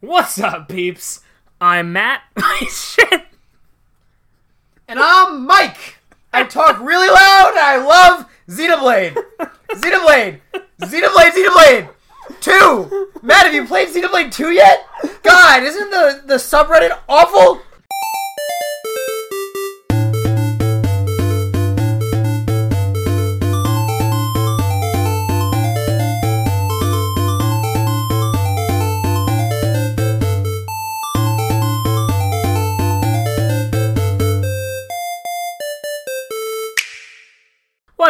What's up, peeps? I'm Matt. Shit. And I'm Mike. I talk really loud and I love Xenoblade. Xenoblade. Xenoblade, Xenoblade. 2. Matt, have you played Xenoblade 2 yet? God, isn't the, the subreddit awful?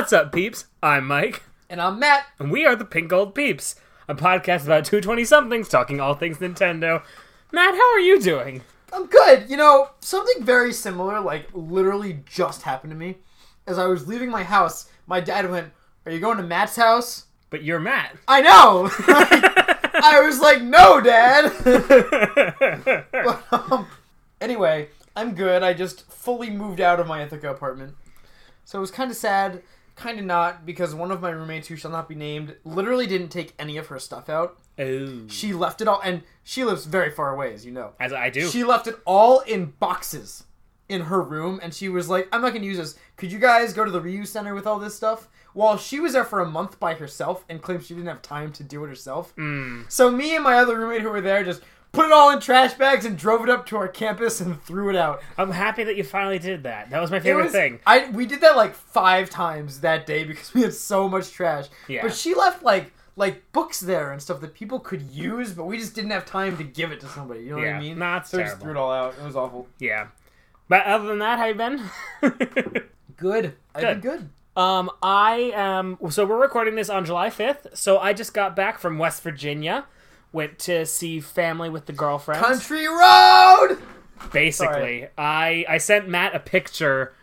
What's up, peeps? I'm Mike, And I'm Matt. and we are the Pink Gold Peeps, a podcast about 220 somethings talking all things Nintendo. Matt, how are you doing? I'm good. You know, something very similar, like, literally just happened to me. As I was leaving my house, my dad went, Are you going to Matt's house? But you're Matt. I know! I was like, No, Dad! But, um, anyway, I'm good. I just fully moved out of my Ithaca apartment. So it was kind of sad, kind of not, because one of my roommates, who shall not be named, literally didn't take any of her stuff out. oh, She left it all, and she lives very far away, as you know. as I do. She left it all in boxes in her room, and she was like, I'm not going to use this. Could you guys go to the reuse center with all this stuff? While she was there for a month by herself and claimed she didn't have time to do it herself. Mm. So me and my other roommate who were there just put it all in trash bags and drove it up to our campus and threw it out. I'm happy that you finally did that. That was my favorite was- thing. I we did that like five times that day because we had so much trash. Yeah. But she left like like books there and stuff that people could use, but we just didn't have time to give it to somebody. You know what I mean? It's so we just threw it all out. It was awful. Yeah. But other than that, how you been? Good. I've Good. been good. Um, I am. so we're recording this on July fifth. So I just got back from West Virginia, went to see family with the girlfriend. Country road. Basically, I I sent Matt a picture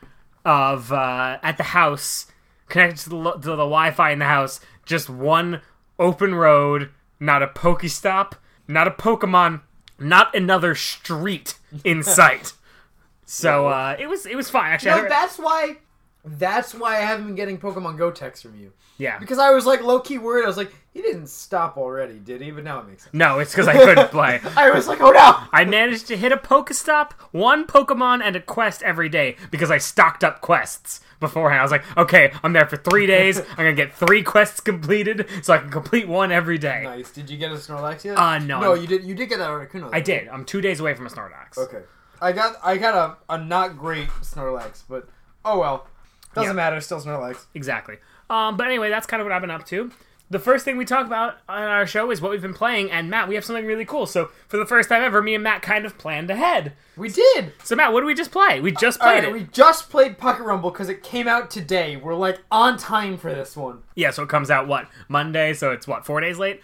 of uh, at the house connected to the, to the Wi-Fi in the house, just one open road, not a Pokestop, not a Pokemon, not another street in sight. So uh, it was it was fine actually. No, that's why. That's why I haven't been getting Pokemon Go texts from you yeah. because I was like low key worried. I was like, he didn't stop already, did he? But now it makes sense. No, it's because I couldn't play. I was like, oh no. I managed to hit a Pokestop, one Pokemon, and a quest every day because I stocked up quests beforehand. I was like, okay, I'm there for three days. I'm gonna get three quests completed so I can complete one every day. Nice. Did you get a Snorlax yet? Uh, no. No, you did. You did get that Articuno. I did. I'm two days away from a Snorlax. Okay. I got I got a, a not great Snorlax, but oh well. Doesn't Yeah. matter, still Snorlax. Exactly. Um, but anyway, that's kind of what I've been up to. The first thing we talk about on our show is what we've been playing, and Matt, we have something really cool. So for the first time ever, me and Matt kind of planned ahead. We did! So Matt, what did we just play? We just played Alright, it. we just played Pocket Rumble because it came out today. We're like on time for this one. Yeah, so it comes out what Monday, so it's what four days late.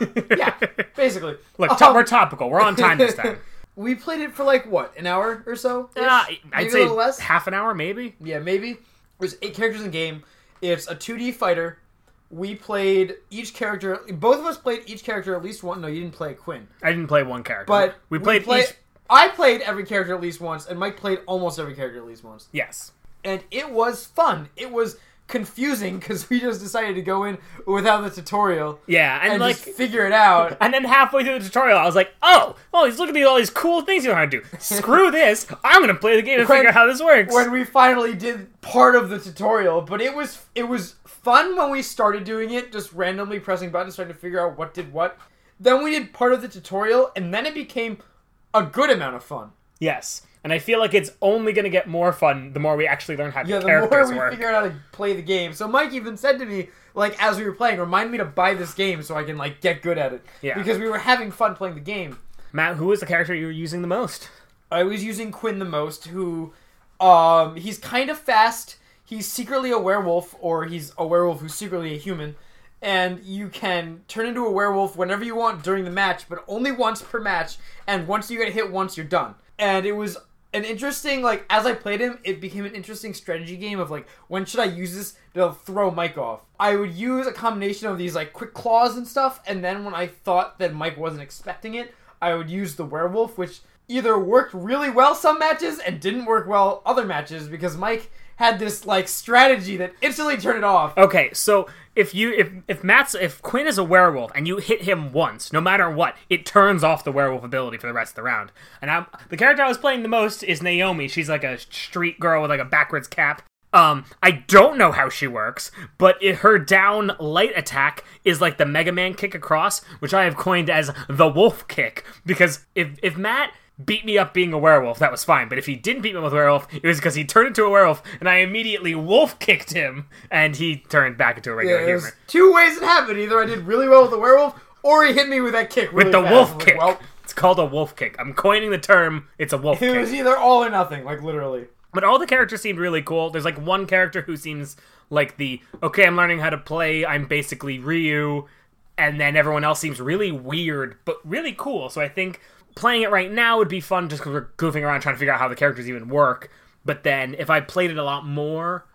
Yeah, basically. Look, Um, we're topical. We're on time this time. we played it for like what, an hour or so? Uh, I'd maybe say a little less. half an hour, maybe. Yeah, maybe. There's eight characters in the game. It's a 2D fighter. We played each character. Both of us played each character at least one. No, you didn't play Quinn. I didn't play one character, But we played play- each. I played every character at least once, and Mike played almost every character at least once. Yes, And it was fun. It was confusing because we just decided to go in without the tutorial yeah, and, and like, figure it out. and then halfway through the tutorial, I was like, "Oh, oh, he's looking at all these cool things you know how to do. Screw this! I'm gonna play the game and When- figure out how this works." when we finally did part of the tutorial, but it was it was fun when we started doing it, just randomly pressing buttons trying to figure out what did what. Then we did part of the tutorial, and then it became a good amount of fun. yes, and I feel like it's only gonna get more fun the more we actually learn how Yeah, the the more we work. figure out how to play the game. So Mike even said to me, like as we were playing, remind me to buy this game so I can like get good at it. Yeah. Because we were having fun playing the game. Matt, who was the character you were using the most? I was using Quinn the most, who um he's kind of fast. He's secretly a werewolf, or he's a werewolf who's secretly a human. And you can turn into a werewolf whenever you want during the match, but only once per match. And once you get hit once, you're done. And it was an interesting, like, as I played him, it became an interesting strategy game of, like, when should I use this to throw Mike off? I would use a combination of these, like, quick claws and stuff, and then when I thought that Mike wasn't expecting it, I would use the werewolf, which either worked really well some matches and didn't work well other matches because Mike had this like strategy that instantly turned it off. Okay, so if you if if Matt's if Quinn is a werewolf and you hit him once, no matter what, it turns off the werewolf ability for the rest of the round. And I'm, the character I was playing the most is Naomi. She's like a street girl with like a backwards cap. Um, I don't know how she works, but it, her down light attack is like the Mega Man kick across, which I have coined as the wolf kick. Because if if Matt beat me up being a werewolf, that was fine. But if he didn't beat me with a werewolf, it was because he turned into a werewolf, and I immediately wolf kicked him, and he turned back into a regular Yeah, there's human two ways it happened. Either I did really well with the werewolf, or he hit me with that kick really with the fast. wolf I'm like, kick. well, it's called a wolf kick. I'm coining the term. It's a wolf kick. it kick. was either all or nothing, like literally. But all the characters seemed really cool. There's like one character who seems like the okay, I'm learning how to play. I'm basically Ryu, and then everyone else seems really weird but really cool. So I think playing it right now would be fun just because we're goofing around trying to figure out how the characters even work. But then if I played it a lot more,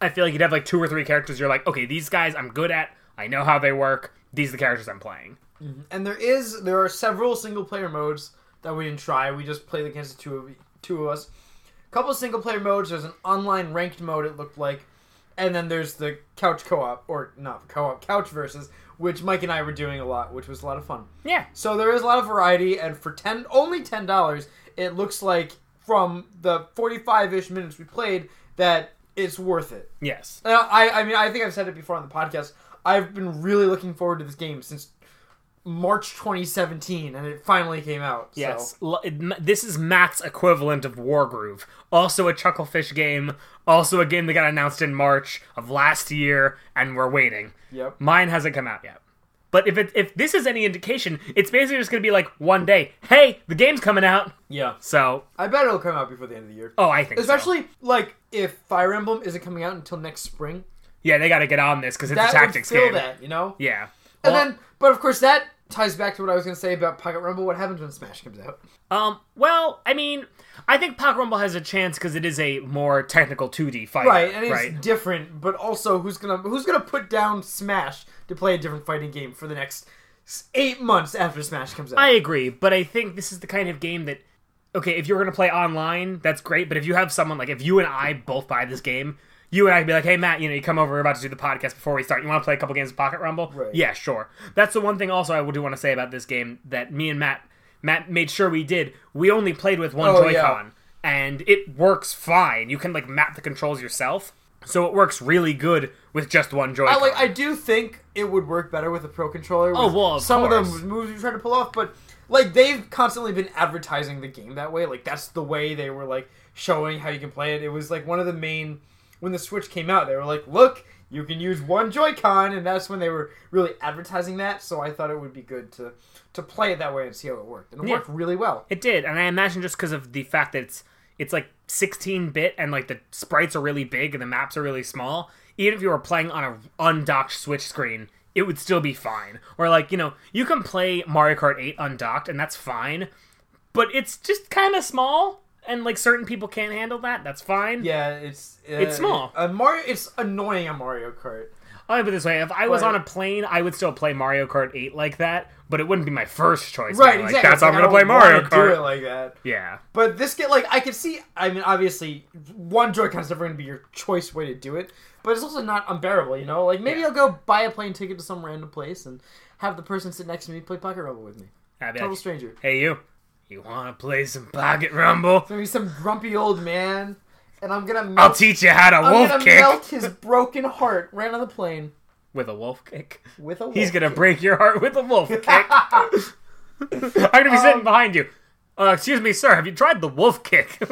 I feel like you'd have like two or three characters. You're like, okay, these guys I'm good at. I know how they work. These are the characters I'm playing. Mm-hmm. And there is there are several single player modes that we didn't try. We just played against the two of two of us. A couple single player modes. There's an online ranked mode. It looked like, and then there's the couch co op or not co op couch versus, which Mike and I were doing a lot, which was a lot of fun. Yeah, So there is a lot of variety, and for ten only ten dollars, it looks like from the forty five ish minutes we played that it's worth it. yes. And I I mean I think I've said it before on the podcast. I've been really looking forward to this game since March 2017, and it finally came out. so- Yes, this is Matt's equivalent of Wargroove. Also a Chucklefish game, also a game that got announced in March of last year, and we're waiting. Yep. Mine hasn't come out yet. But if it, if this is any indication, it's basically just going to be like one day, hey, the game's coming out. Yeah. So, I bet it'll come out before the end of the year. oh, I think so. Especially like if Fire Emblem isn't coming out until next spring. Yeah, they got to get on this because it's That a tactics would fill game. that, you know. Yeah. And Well- then, but of course, that ties back to what I was going to say about Pocket Rumble. What happens when Smash comes out? Um. Well, I mean, I think Pocket Rumble has a chance because it is a more technical 2D fighter. Right, and it's right. different, but also who's gonna who's gonna put down Smash to play a different fighting game for the next eight months after Smash comes out? I agree, but I think this is the kind of game that okay, if you're gonna play online, that's great. But if you have someone like if you and I both buy this game, you and I can be like, hey Matt, you know, you come over, we're about to do the podcast before we start. You want to play a couple games of Pocket Rumble? Right. Yeah, sure. That's the one thing also I do want to say about this game that me and Matt Matt made sure we did. We only played with one Oh, Joy-Con, yeah. and it works fine. You can like map the controls yourself, so it works really good with just one Joy-Con. I like. I do think it would work better with a pro controller. Oh, well, of some course. of the moves you try to pull off, but like they've constantly been advertising the game that way. Like that's the way they were like showing how you can play it. It was like one of the main when the Switch came out. They were like, "Look, you can use one Joy-Con," and that's when they were really advertising that. So I thought it would be good to to play it that way and see how it worked, and it Yeah. worked really well. It did, and I imagine just because of the fact that it's it's like 16 bit and like the sprites are really big and the maps are really small. Even if you were playing on a undocked Switch screen, it would still be fine. Or like you know, you can play Mario Kart 8 undocked, and that's fine. But it's just kind of small, and like certain people can't handle that. That's fine. Yeah, it's uh, It's small. Uh, Mario, it's annoying on Mario Kart. I'll put it this way: if I was But- on a plane, I would still play Mario Kart 8 like that, but it wouldn't be my first choice. Right, Like, exactly. That's how I'm Like, gonna play Mario wanna Do Kart. it like that. yeah. But this get like I could see. I mean, obviously, one Joy-Con's never going to be your choice way to do it, but it's also not unbearable. You know, like maybe Yeah. I'll go buy a plane ticket to some random place and have the person sit next to me play Pocket Rumble with me. Total like, stranger. hey you, you want to play some Pocket Rumble? It's gonna be some grumpy old man, and I'm gonna. Melt, I'll teach you how to I'm wolf gonna kick melt his broken heart right on the plane with a wolf kick. with a. Wolf He's gonna kick. break your heart with a wolf kick. I'm gonna be Um, sitting behind you. Uh, excuse me, sir. Have you tried the wolf kick?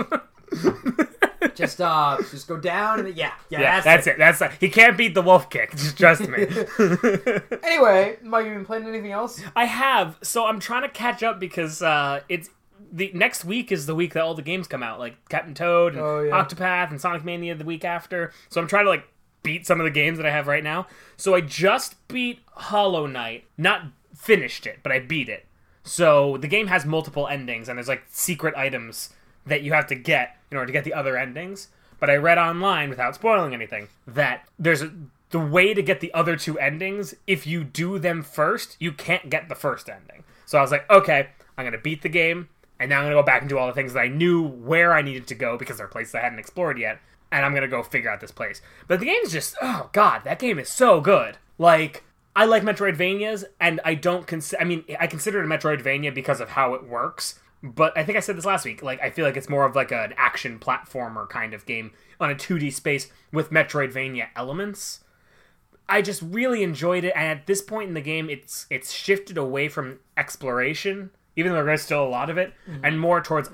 just uh, just go down and yeah, yeah, yeah, that's, that's it. it. That's it. He can't beat the wolf kick. Just trust me. Anyway, Mike, you been playing anything else? I have. So I'm trying to catch up because uh, it's the next week is the week that all the games come out, like Captain Toad and Oh, yeah. Octopath and Sonic Mania the week after. So I'm trying to like beat some of the games that I have right now. So I just beat Hollow Knight, not finished it, but I beat it. So the game has multiple endings and there's like secret items that you have to get in order to get the other endings. But I read online without spoiling anything that there's a, the way to get the other two endings. If you do them first, you can't get the first ending. So I was like, okay, I'm gonna beat the game, and now I'm gonna go back and do all the things that I knew where I needed to go because there are places I hadn't explored yet. and I'm gonna go figure out this place. But the game's just oh god, that game is so good. Like I like Metroidvanias, and I don't consider. I mean, I consider it a Metroidvania because of how it works. But I think I said this last week. Like I feel like it's more of like an action platformer kind of game on a 2D space with Metroidvania elements. I just really enjoyed it, and at this point in the game, it's it's shifted away from exploration, even though there's still a lot of it, mm-hmm. and more towards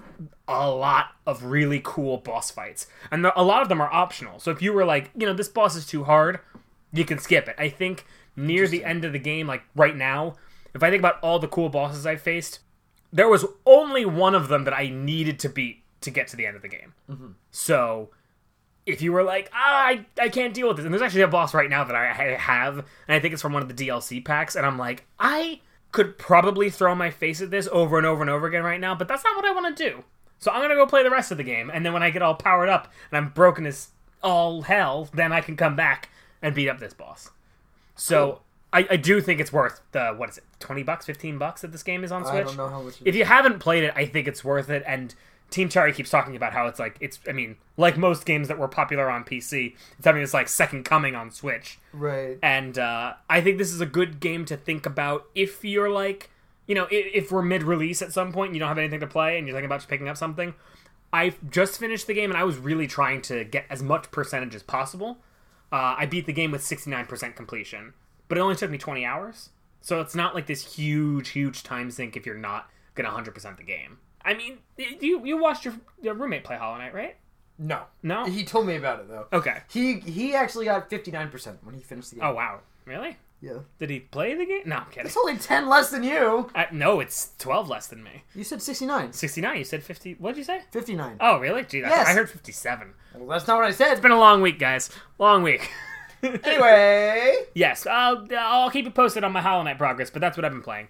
a lot of really cool boss fights. And a lot of them are optional. So if you were like, you know, this boss is too hard, you can skip it. I think near the end of the game, like right now, if I think about all the cool bosses I faced, there was only one of them that I needed to beat to get to the end of the game. So if you were like, ah, I, I can't deal with this, and there's actually a boss right now that I I have, and I think it's from one of the DLC packs, and I'm like, I could probably throw my face at this over and over and over again right now, but that's not what I want to do. So I'm gonna go play the rest of the game, and then when I get all powered up and I'm broken as all hell, then I can come back and beat up this boss. So I, I do think it's worth the what is it, twenty bucks, fifteen bucks that this game is on Switch. I don't know how much. It If you haven't played it, I think it's worth it. And Team Cherry keeps talking about how it's like it's. I mean, like most games that were popular on PC, it's having this like second coming on Switch. right. And uh, I think this is a good game to think about if you're like, you know, if, if we're mid-release at some point and you don't have anything to play and you're thinking about just picking up something. I just finished the game and I was really trying to get as much percentage as possible. Uh, I beat the game with 69% completion, but it only took me 20 hours. So it's not like this huge, huge time sink if you're not gonna 100% the game. I mean, you you watched your, your roommate play Hollow Knight, right? No. No. He told me about it though. Okay. He he actually got fifty nine percent when he finished the game. Oh wow, really? yeah. Did he play the game? No, I'm kidding. It's only ten less than you. Uh, no, it's 12 less than me. You said sixty nine. 69. You said 50. What did you say? Fifty nine. Oh, really? Gee, that's, Yes. I heard 57. Well, that's not what I said. It's been a long week, guys. Long week. Anyway. yes, I'll, I'll keep you posted on my Hollow Knight progress, but that's what I've been playing.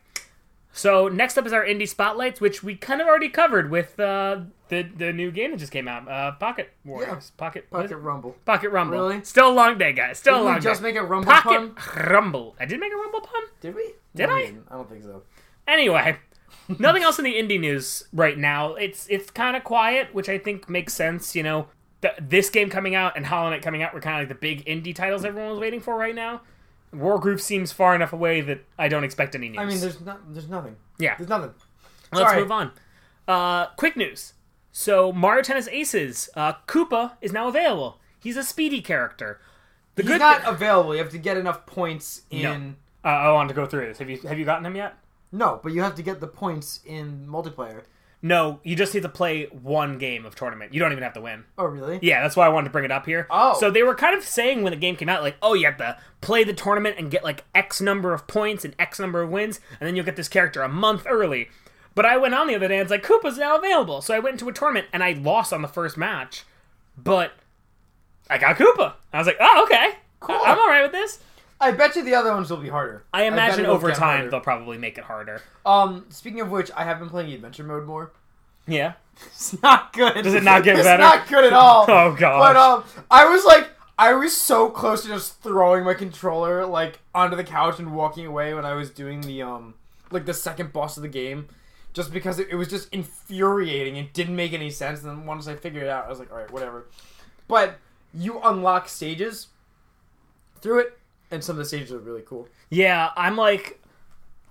So next up is our indie spotlights, which we kind of already covered with uh, the the new game that just came out, uh, Pocket Warriors, Pocket Pocket? Rumble. Pocket Rumble. Really? Still a long day, guys. Still a Didn't long we just day. make a rumble Pocket pun? Rumble. I did make a Rumble pun. Did we? Did No, I? we. I don't think so. Anyway, nothing else in the indie news right now. It's it's kind of quiet, which I think makes sense. You know, th- this game coming out and Hollow Knight coming out were kind of like the big indie titles everyone was waiting for right now. Wargroove seems far enough away that I don't expect any news. I mean, there's not. There's nothing. yeah. There's nothing. Let's Sorry. move on. Uh, quick news. So Mario Tennis Aces, uh, Koopa is now available. He's a speedy character. The He's good not thi- available. You have to get enough points No. in. uh, I want to go through this. Have you have you gotten him yet? No, but you have to get the points in multiplayer. No, you just need to play one game of tournament. You don't even have to win. Oh, really? Yeah, that's why I wanted to bring it up here. Oh. So they were kind of saying when the game came out, like, oh, you have to play the tournament and get like X number of points and X number of wins, and then you'll get this character a month early. But I went on the other day and it's like, Koopa's now available. So I went into a tournament and I lost on the first match. But I got Koopa. I was like, oh, okay. Cool. I- I'm alright with this. I bet you the other ones will be harder. I imagine over time they'll probably make it harder. Um, speaking of which, I have been playing adventure mode more. Yeah. It's not good. Does it not get it's better? not good at all. Oh, god. But um, I was like, I was so close to just throwing my controller like onto the couch and walking away when I was doing the um, like the second boss of the game, just because it, it was just infuriating. It didn't make any sense. And then once I figured it out, I was like, all right, whatever. But you unlock stages through it, and some of the stages are really cool. Yeah, I'm like.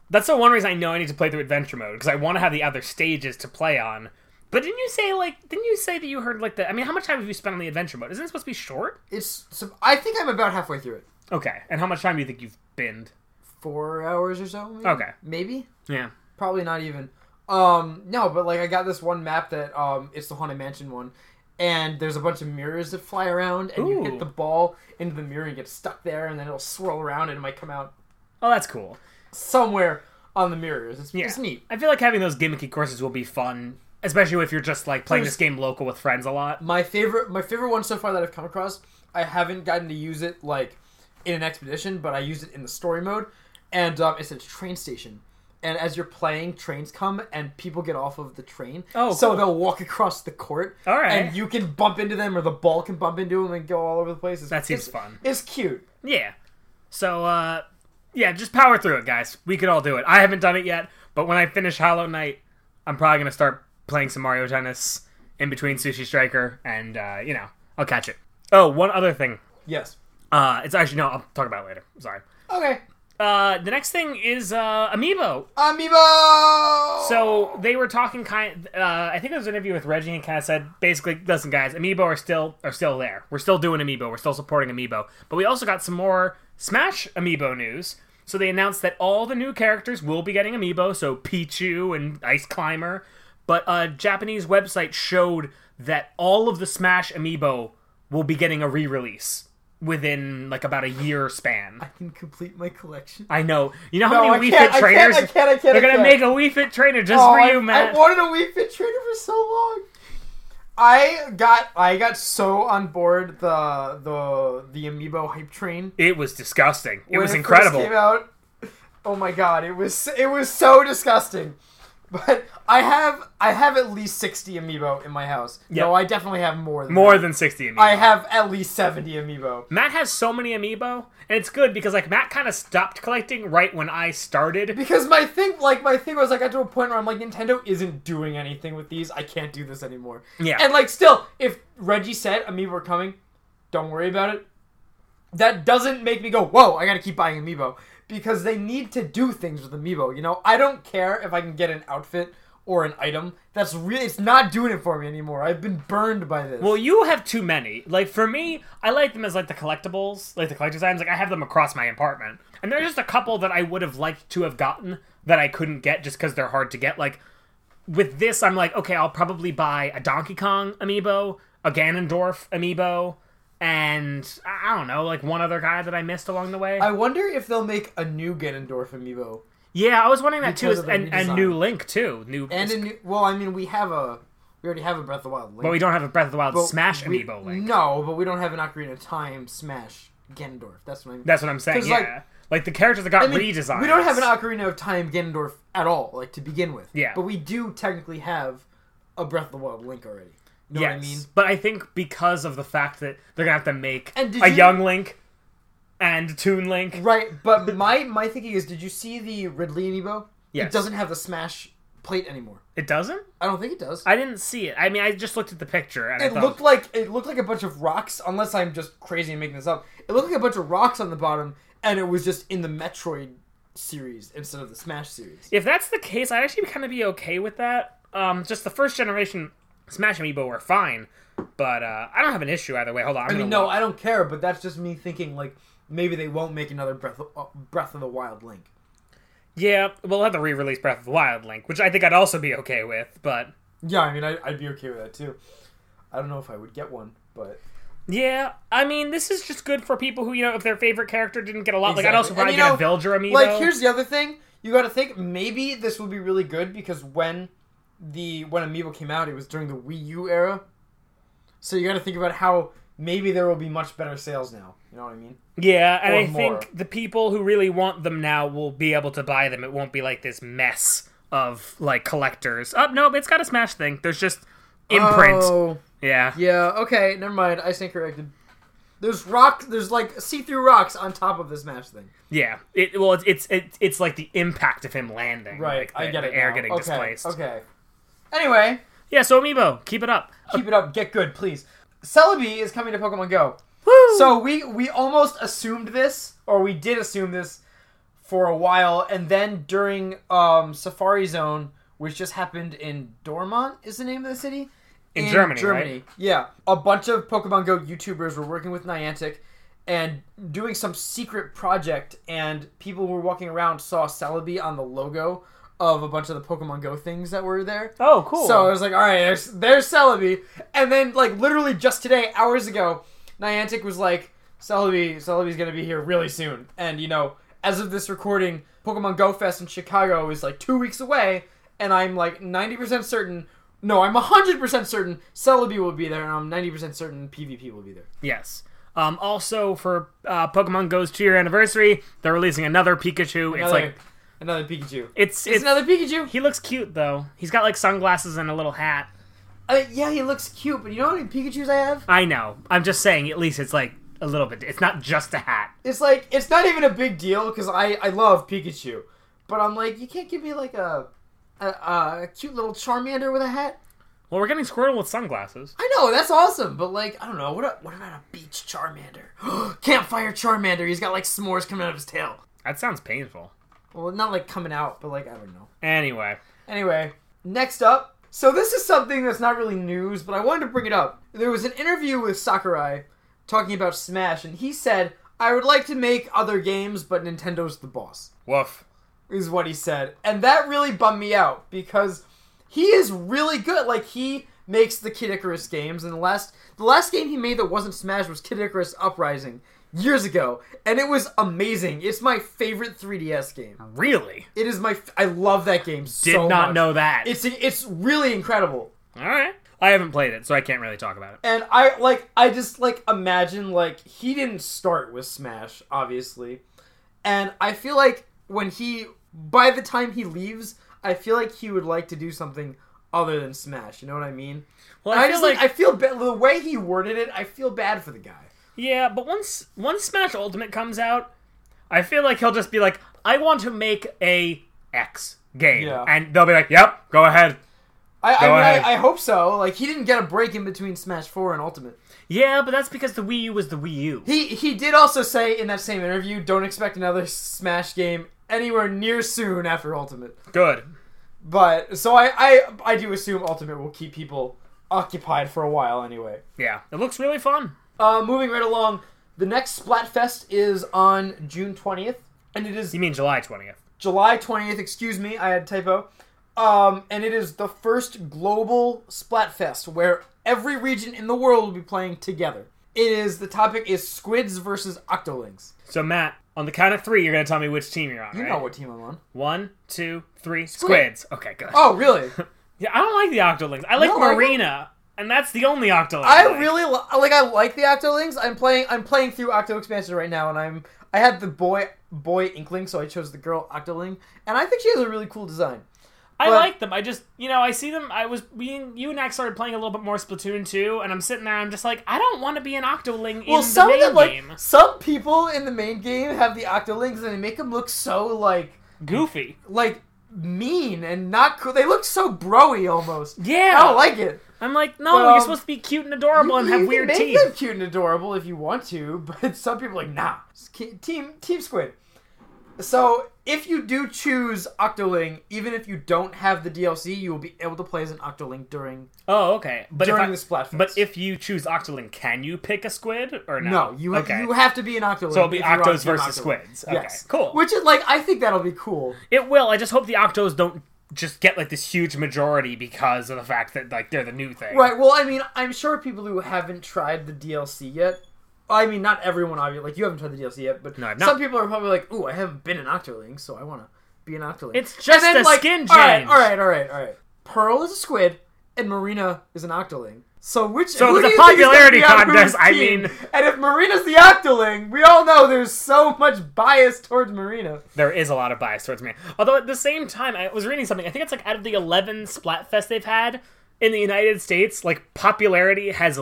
That's the one reason I know I need to play through adventure mode because I want to have the other stages to play on. But didn't you say like? Didn't you say that you heard like the? I mean, how much time have you spent on the adventure mode? Isn't it supposed to be short? It's so I think I'm about halfway through it. Okay, and how much time do you think you've binned? Four hours or so. Maybe? Okay. Maybe. Yeah. Probably not even. Um, no, but like I got this one map that um, it's the haunted mansion one, and there's a bunch of mirrors that fly around, and you Ooh. hit the ball into the mirror and get stuck there, and then it'll swirl around and it might come out Oh, that's cool. somewhere on the mirrors. It's, Yeah. it's neat. I feel like having those gimmicky courses will be fun, especially if you're just like playing There's- this game local with friends a lot. My favorite, my favorite one so far that I've come across. I haven't gotten to use it like in an expedition, but I used it in the story mode, and um, it's at a train station. And as you're playing, trains come and people get off of the train. Oh, so cool. they'll walk across the court. All right. and you can bump into them, or the ball can bump into them and go all over the place. It's, That seems it's- fun. It's cute. Yeah. So, uh, yeah, just power through it, guys. We could all do it. I haven't done it yet, but when I finish Hollow Knight, I'm probably gonna start playing some Mario Tennis in between Sushi Striker, and uh, you know, I'll catch it. Oh, one other thing. Yes. Uh, it's actually no. I'll talk about it later. Sorry. Okay. Uh, the next thing is uh, Amiibo. Amiibo. So they were talking kind. Uh, I think it was an interview with Reggie and kind of said basically, listen, guys, Amiibo are still are still there. We're still doing Amiibo. We're still supporting Amiibo. But we also got some more Smash Amiibo news. So they announced that all the new characters will be getting Amiibo. So Pichu and Ice Climber. But a Japanese website showed that all of the Smash Amiibo will be getting a re-release within like about a year span. I can complete my collection. I know. You know No, how I many Wii Fit I can't, trainers? I can't, I can't, They're gonna make a Wii Fit trainer just Oh, for you, man. I wanted a Wii Fit trainer for so long. I got I got so on board the the the amiibo hype train. it was disgusting. It when was first incredible. came out. Oh my god, it was it was so disgusting. But I have I have at least sixty amiibo in my house. Yep. No, I definitely have more than More that. than sixty amiibo. I have at least seventy amiibo. Matt has so many amiibo, and it's good because like Matt kind of stopped collecting right when I started. Because my thing, like my thing was, I got to a point where I'm like, Nintendo isn't doing anything with these. I can't do this anymore. Yeah. And like, still, if Reggie said Amiibo are coming, don't worry about it. That doesn't make me go, whoa, I got to keep buying Amiibo because they need to do things with Amiibo. You know, I don't care if I can get an outfit or an item. That's really, it's not doing it for me anymore. I've been burned by this. Well, you have too many. Like for me, I like them as like the collectibles, like the collector's items. Like I have them across my apartment, and there's just a couple that I would have liked to have gotten that I couldn't get just because they're hard to get. Like with this, I'm like, okay, I'll probably buy a Donkey Kong amiibo, a Ganondorf amiibo, and I don't know, like one other guy that I missed along the way. I wonder if they'll make a new Ganondorf Amiibo. yeah, I was wondering that too. Because is- of the And, redesign. new Link too. New And a new, well, I mean, we have a, we already have a Breath of the Wild link. but we don't have a Breath of the Wild But Smash we- amiibo Link. No, but we don't have an Ocarina of Time Smash Ganondorf. That's what I mean. That's what I'm saying. Yeah, like- like, the characters that got I mean, redesigned. We don't have an Ocarina of Time Ganondorf at all, like to begin with. Yeah. But we do technically have a Breath of the Wild Link already. Know yes, I mean? but I think because of the fact that they're gonna have to make a you- young Link and Toon Link. Right, but my my thinking is, did you see the Ridley amiibo? Yes. It doesn't have the Smash plate anymore. It doesn't. I don't think it does. I didn't see it. I mean, I just looked at the picture and I it thought, looked like it looked like a bunch of rocks, unless I'm just crazy and making this up. It looked like a bunch of rocks on the bottom, and it was just in the Metroid series instead of the Smash series. if that's the case, I'd actually kind of be okay with that. Um, just the first generation Smash Amiibo were fine, but uh, I don't have an issue either way. Hold on, I'm I mean, no, look. I don't care, but that's just me thinking like maybe they won't make another Breath of, uh, Breath of the Wild Link. yeah, we'll have to re-release Breath of the Wild Link, which I think I'd also be okay with. But Yeah, I mean, I, I'd be okay with that too. I don't know if I would get one, but yeah, I mean, this is just good for people who you know if their favorite character didn't get a lot. Like I'd Exactly. also And, probably get know, a Villager Amiibo. like here's the other thing you got to think maybe this would be really good because when the when Amiibo came out, it was during the Wii U era. So you got to think about how maybe there will be much better sales now. You know what I mean? Yeah, and or I more. think the people who really want them now will be able to buy them. It won't be like this mess of like collectors. Oh no, it's got a Smash thing. There's just imprint. Oh, Yeah. yeah. Okay, never mind. I stand corrected. There's rock. There's like see-through rocks on top of the Smash thing. Yeah. It well it's it's it, it's like the impact of him landing. Right. Like the, I get the it. air now. getting okay, displaced. Okay. Anyway, Yeah, so Amiibo, keep it up. keep it up. Get good, please. Celebi is coming to Pokemon Go. Woo! So we we almost assumed this, or we did assume this for a while, and then during um, Safari Zone, which just happened in Dortmund, is the name of the city In Germany, right? Yeah, a bunch of Pokemon Go YouTubers were working with Niantic and doing some secret project, and people who were walking around saw Celebi on the logo of a bunch of the Pokemon Go things that were there. Oh, cool. So I was like, all right, there's there's Celebi, and then like literally just today, hours ago, Niantic was like, Celebi, Celebi's gonna be here really soon, and you know, as of this recording, Pokemon Go Fest in Chicago is like two weeks away, and I'm like ninety percent certain. No, I'm hundred percent certain Celebi will be there, and I'm ninety percent certain PvP will be there. yes. Um, also for uh, Pokemon Go's two year anniversary, they're releasing another Pikachu. it's like another Pikachu. it's It's it's another Pikachu. he looks cute though. He's got like sunglasses and a little hat. Uh, yeah, he looks cute, but you know how many Pikachu's I have? I know. I'm just saying. At least it's like a little bit. It's not just a hat. it's like it's not even a big deal because I I love Pikachu, but I'm like you can't give me like a a, a cute little Charmander with a hat. Well, we're getting Squirtle with sunglasses. I know that's awesome, but like I don't know. What a, what about a beach Charmander? Campfire Charmander. He's got like s'mores coming out of his tail. That sounds painful. Well, not like coming out, but like I don't know. Anyway, Anyway, next up. So this is something that's not really news, but I wanted to bring it up. There was an interview with Sakurai talking about Smash, and he said, "I would like to make other games, but Nintendo's the boss." woof. Is what he said, and that really bummed me out because he is really good. Like he makes the Kid Icarus games, and the last the last game he made that wasn't Smash was Kid Icarus Uprising years ago, and it was amazing. It's my favorite 3DS game. Really? It is my. f- I love that game so Did so not much. know that. It's it's really incredible. All right. I haven't played it, so I can't really talk about it. And I like I just like imagine like he didn't start with Smash, obviously. And I feel like when he by the time he leaves, I feel like he would like to do something other than Smash. You know what I mean? Well, I, I, feel just like, like I feel bad the way he worded it. I feel bad for the guy. Yeah, but once once Smash Ultimate comes out, I feel like he'll just be like, I want to make a X game, Yeah. and they'll be like, Yep, go ahead. I I, mean, ahead. I I hope so. Like he didn't get a break in between Smash Four and Ultimate. Yeah, but that's because the Wii U was the Wii U. He he did also say in that same interview, don't expect another Smash game anywhere near soon after Ultimate. Good. But so I I I do assume Ultimate will keep people occupied for a while anyway. Yeah, it looks really fun. Uh, moving right along, the next Splatfest is on June twentieth, and it is You mean July twentieth? July twentieth. Excuse me, I had a typo. Um, and it is the first global Splatfest where every region in the world will be playing together. It is the topic is squids versus octolings. So Matt, on the count of three, you're gonna tell me which team you're on. You right? know what team I'm on. One, two, three. Squid. Squids. Okay, good. Oh, really? Yeah, I don't like the Octolings. I like like Marina, and that's the only Octoling. I like. really li- like. I like the Octolings. I'm playing. I'm playing through Octo Expansion right now, and I'm. I had the boy boy Inkling, so I chose the girl Octoling, and I think she has a really cool design. I but- like them. I just, you know, I see them. I was, we, you and I started playing a little bit more Splatoon 2, and I'm sitting there, I'm just like, I don't want to be an Octoling Well, in some the main them like game. some people in the main game have the Octolings, and they make them look so like Goofy. like mean and not cool. They look so broy almost. Yeah. I don't like it. I'm like, no, But, you're supposed to be cute and adorable and You- have you weird can make teeth. them cute and adorable if you want to, but some people are like nah. Team Team Squid. So if you do choose Octoling, even if you don't have the DLC, you will be able to play as an Octoling during Oh, okay. But if during I, the Splatfest. But if you choose Octoling, can you pick a squid or no? no, you okay. you have to be an Octoling. so it'll be if you're on Octos versus Octoling. squids. Okay, Yes, cool. Which is like I think that'll be cool. It will. I just hope the Octos don't just get like this huge majority because of the fact that like they're the new thing. Right. Well, I mean, I'm sure people who haven't tried the DLC yet. I mean, not everyone, obviously. Like you haven't tried the DLC yet, but No, some people are probably like, "Ooh, I haven't been an Octoling, so I want to be an Octoling." It's just then, a like, skin All right, change. all right, all right, all right. Pearl is a squid, and Marina is an Octoling. So which? So it's a think is gonna popularity contest, I team? mean- and if Marina's the Octoling, we all know there's so much bias towards Marina. There is a lot of bias towards me. Although at the same time, I was reading something. I think it's like out of the 11 Splatfest they've had in the United States, like popularity has.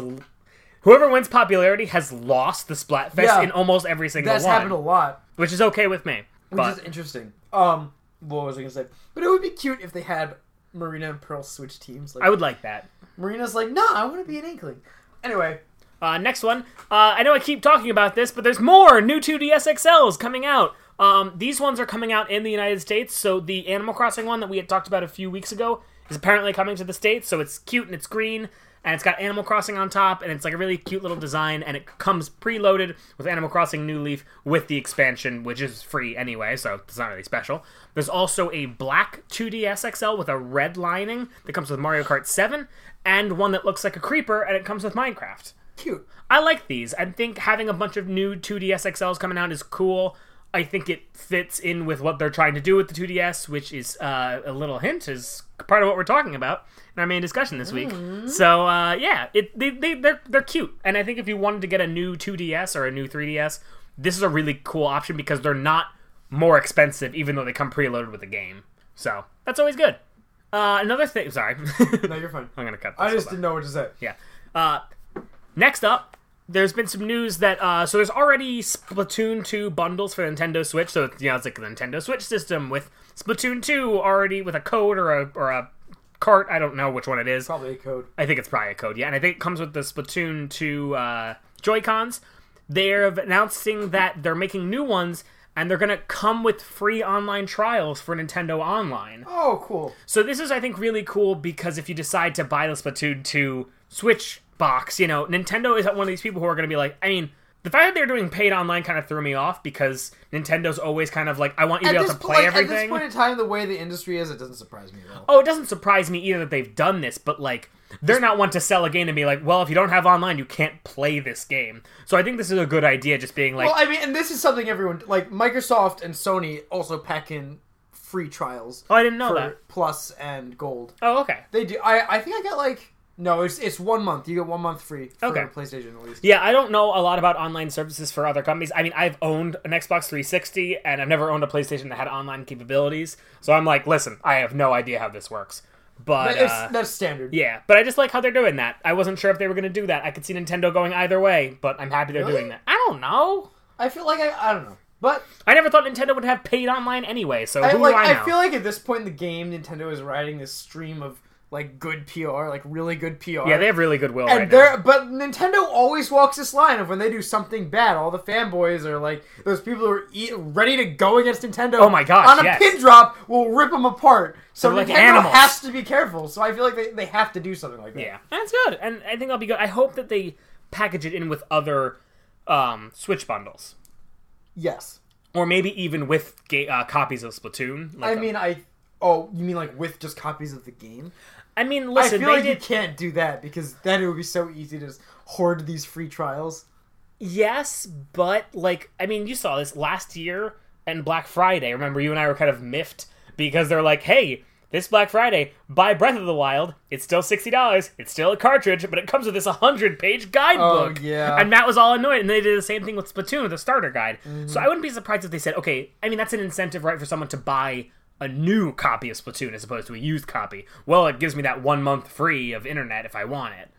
Whoever wins popularity has lost the Splatfest Yeah. in almost every single That's one, That's happened a lot. which is okay with me. Which But is interesting. Um, what was I gonna say? But it would be cute if they had Marina and Pearl switch teams. Like I would like that. Marina's like, no, I want to be an Inkling. Anyway, Uh, next one. Uh, I know I keep talking about this, but there's more new 2DS XLs coming out. Um, these ones are coming out in the United States. So the Animal Crossing one that we had talked about a few weeks ago is apparently coming to the States. So it's cute and it's green. And it's got Animal Crossing on top, and it's like a really cute little design, and it comes preloaded with Animal Crossing New Leaf with the expansion, which is free anyway, so it's not really special. There's also a black 2DS XL with a red lining that comes with Mario Kart 7, and one that looks like a creeper, and it comes with Minecraft. cute. I like these. I think having a bunch of new 2DS XLs coming out is cool. I think it fits in with what they're trying to do with the 2DS, which is uh, a little hint is part of what we're talking about in our main discussion this week. So uh, yeah, it they, they they're they're cute, and I think if you wanted to get a new 2DS or a new 3DS, this is a really cool option because they're not more expensive, even though they come preloaded with the game. So that's always good. Uh, another thing, sorry, No, you're fine. I'm gonna cut. This I just didn't know what to say. Yeah. Uh, next up, there's been some news that uh, so there's already Splatoon 2 bundles for Nintendo Switch. So it's, you know it's like the Nintendo Switch system with Splatoon 2 already with a code or a or a cart. I don't know which one it is. Probably a code. I think it's probably a code, yeah. And I think it comes with the Splatoon 2 uh, Joy Cons. They're announcing that they're making new ones and they're going to come with free online trials for Nintendo Online. Oh, cool. So this is, I think, really cool because if you decide to buy the Splatoon 2 Switch box, you know, Nintendo is one of these people who are going to be like, I mean, the fact that they're doing paid online kind of threw me off because Nintendo's always kind of like, I want you to be able to play like, everything. at this point in time, the way the industry is, it doesn't surprise me at all. oh, it doesn't surprise me either that they've done this, but like they're not one to sell a game and be like, well, if you don't have online, you can't play this game. So I think this is a good idea, just being like, Well, I mean, and this is something everyone like Microsoft and Sony also pack in free trials oh, I didn't know for that. Plus and Gold. Oh, okay. They do. I I think I got like no, it's it's one month. You get one month free for Okay. PlayStation at least. Yeah, I don't know a lot about online services for other companies. I mean, I've owned an Xbox 360 and I've never owned a PlayStation that had online capabilities. So I'm like, listen, I have no idea how this works. But uh, that's standard. yeah, but I just like how they're doing that. I wasn't sure if they were going to do that. I could see Nintendo going either way, but I'm happy they're Really? doing that. I don't know. I feel like I I don't know, but I never thought Nintendo would have paid online anyway. So I who like do I know? I feel like at this point in the game, Nintendo is riding this stream of like good PR, like really good PR. yeah, they have really good will and right they're now. but Nintendo always walks this line of when they do something bad, all the fanboys are like those people who are e- ready to go against Nintendo. Oh my gosh, On a yes. pin drop, will rip them apart. So They're like Nintendo animals. has to be careful. So I feel like they, they have to do something like that. Yeah, that's good, and I think that'll be good. I hope that they package it in with other um, Switch bundles, Yes. or maybe even with ga- uh, copies of Splatoon. Like I a- mean, I. Oh, you mean like with just copies of the game? I mean, listen, I feel they like did. you can't do that because then it would be so easy to just hoard these free trials. Yes, but like, I mean, you saw this last year and Black Friday. Remember, you and I were kind of miffed because they're like, "Hey, this Black Friday, buy Breath of the Wild. It's still sixty dollars. It's still a cartridge, but it comes with this hundred-page guidebook." Oh, yeah. And Matt was all annoyed, and they did the same thing with Splatoon the starter guide. Mm-hmm. So I wouldn't be surprised if they said, "Okay, I mean, that's an incentive, right, for someone to buy." A new copy of Splatoon as opposed to a used copy. Well, it gives me that one month free of internet if I want it.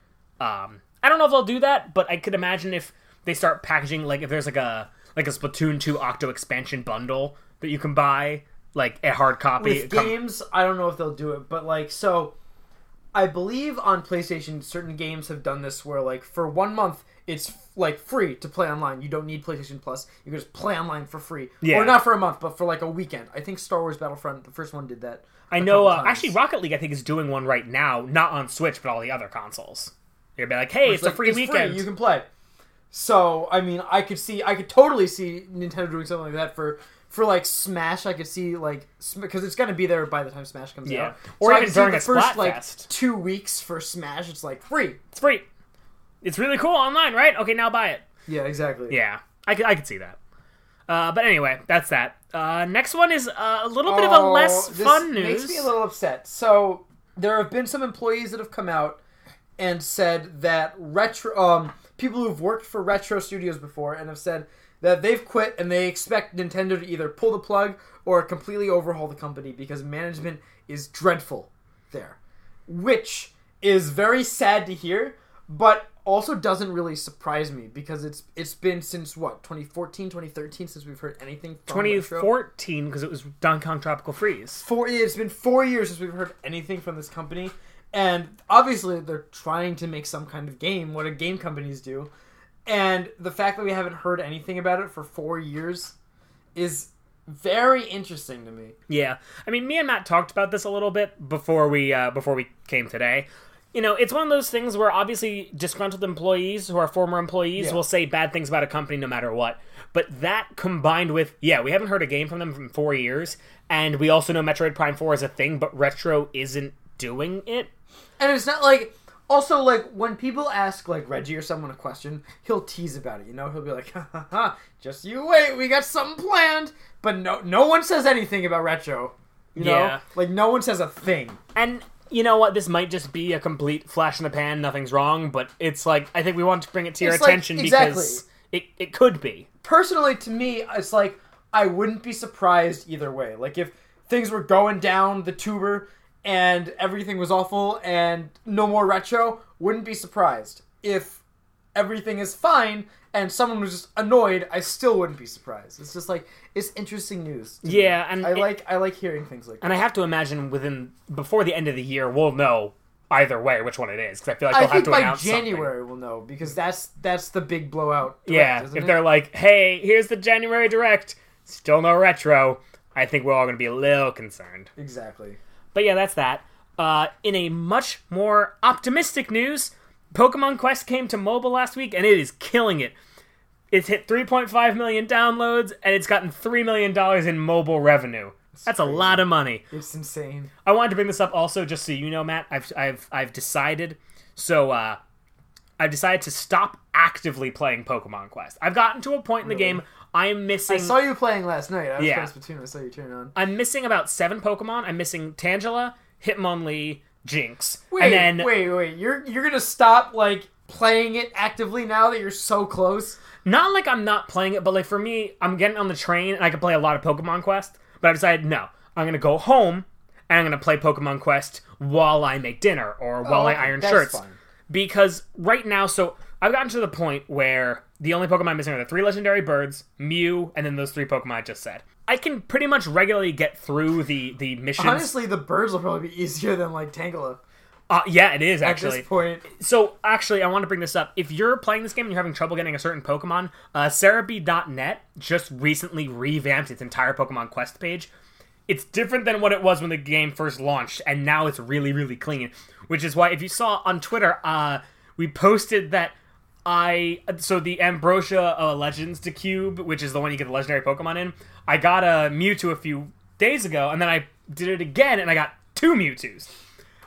Um, I don't know if they'll do that, but I could imagine if they start packaging like if there's like a like a Splatoon 2 Octo expansion bundle that you can buy, like a hard copy. with come- games, I don't know if they'll do it, but like so, I believe on PlayStation, certain games have done this where like for one month it's like free to play online. You don't need PlayStation Plus. You can just play online for free, Yeah. or not for a month, but for like a weekend. I think Star Wars Battlefront, the first one, did that. I know. Uh, actually, Rocket League I think is doing one right now, not on Switch, but all the other consoles. You're gonna be like, hey, it's, a like, free weekend. You can play. So I mean, I could see, I could totally see Nintendo doing something like that for for like Smash. I could see like because it's gonna be there by the time Smash comes Yeah. out. Or I even could see during the a first like two weeks for Smash. It's like free. It's free. It's really cool online, right? Okay, now buy it. Yeah, exactly. Yeah, I could, I could see that. Uh, but anyway, that's that. Uh, next one is uh, a little bit of a Oh, less this fun news. Makes me a little upset. So there have been some employees that have come out and said that retro um, people who've worked for retro studios before and have said that they've quit and they expect Nintendo to either pull the plug or completely overhaul the company because management is dreadful there, which is very sad to hear, but also doesn't really surprise me because it's it's been since what 2014 2013 since we've heard anything from 2014 because it was Donkey Kong Tropical Freeze. four it's been four years since we've heard anything from this company and obviously they're trying to make some kind of game what a game companies do and the fact that we haven't heard anything about it for four years is very interesting to me Yeah, I mean, me and Matt talked about this a little bit before we uh, before we came today. You know, it's one of those things where obviously disgruntled employees who are former employees Yeah. will say bad things about a company no matter what. But that combined with, yeah, we haven't heard a game from them from four years, and we also know Metroid Prime 4 is a thing, but Retro isn't doing it. and it's not like also like when people ask like reggie or someone a question he'll tease about it you know he'll be like ha ha ha just you wait we got something planned but no no one says anything about retro you know Yeah. like no one says a thing And you know what? This might just be a complete flash in the pan, nothing's wrong, but it's like, I think we want to bring it to your It's like- attention exactly. because it, it could be. personally to me it's like i wouldn't be surprised either way like if things were going down the tuber and everything was awful and no more retro wouldn't be surprised if everything is fine and someone was just annoyed, I still wouldn't be surprised. It's just like it's interesting news. to me. Yeah, and I it- like I like hearing things like that. And I have to imagine within before the end of the year, we'll know either way which one it is because I feel like I they'll have think to by announce something. January we'll know because that's that's the big blowout. direct, Yeah, if it? they're like, "Hey, here's the January direct," still no retro. I think we're all going to be a little concerned. exactly. But yeah, that's that. Uh, in a much more optimistic news, Pokemon Quest came to mobile last week and it is killing it. It's hit 3.5 million downloads and it's gotten $3 million in mobile revenue. That's a lot of money. It's insane. I wanted to bring this up also just so you know, Matt. I've I've I've decided. So uh, I've decided to stop actively playing Pokemon Quest. I've gotten to a point in the game I am missing. I saw you playing last night. I was Yeah. playing Splatoon. I saw you turn on. I'm missing about seven Pokemon. I'm missing Tangela, Hitmonlee, Jynx, Wait, and then wait, wait. You're you're gonna stop like playing it actively now that you're so close. not like I'm not playing it, but like for me, I'm getting on the train and I can play a lot of Pokemon Quest. But I decided no, I'm gonna go home and I'm gonna play Pokemon Quest while I make dinner or while oh, I iron shirts. fine. Because right now, so I've gotten to the point where the only Pokemon I'm missing are the three legendary birds, Mew, and then those three Pokemon I just said. I can pretty much regularly get through the the missions. Honestly, the birds will probably be easier than like Tangela uh, yeah, it is actually. at this point. So actually, I want to bring this up. If you're playing this game and you're having trouble getting a certain Pokemon, uh, just recently revamped its entire Pokemon Quest page. It's different than what it was when the game first launched, and now it's really, really clean. Which is why, if you saw on Twitter, uh, we posted that I so the Ambrosia uh, Legends to Cube, which is the one you get the legendary Pokemon in. I got a Mewtwo a few days ago, and then I did it again, and I got two Mewtwo's.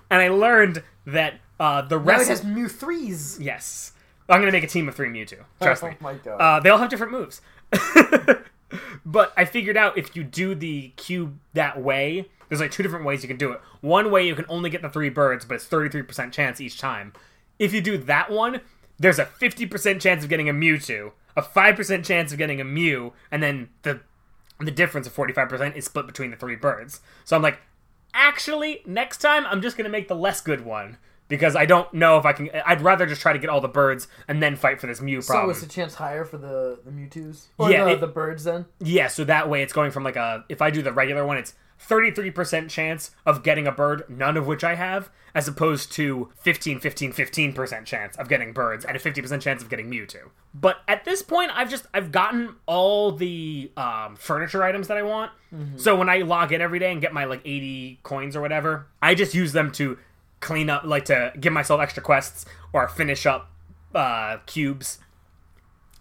And I learned that uh, the Now rest it has Mew threes. Yes. I'm gonna make a team of three Mewtwo. Trust Oh me. my God. Uh, they all have different moves. but I figured out if you do the cube that way, there's like two different ways you can do it. One way you can only get the three birds, but it's 33% chance each time. If you do that one, there's a 50% chance of getting a Mewtwo, a 5% chance of getting a Mew, and then the the difference of 45% is split between the three birds. So I'm like, actually, next time I'm just gonna make the less good one because I don't know if I can. I'd rather just try to get all the birds and then fight for this Mew So problem. is the chance higher for the the Mewtwo's? Or Yeah, the, it- the birds then? yeah, so that way it's going from like a. If I do the regular one, it's 33% chance of getting a bird, none of which I have, as opposed to 15, 15, 15% chance of getting birds and a 50% chance of getting Mewtwo. But at this point, I've just I've gotten all the um, furniture items that I want. So when I log in every day and get my like 80 coins or whatever, I just use them to clean up, like to give myself extra quests or finish up uh, cubes.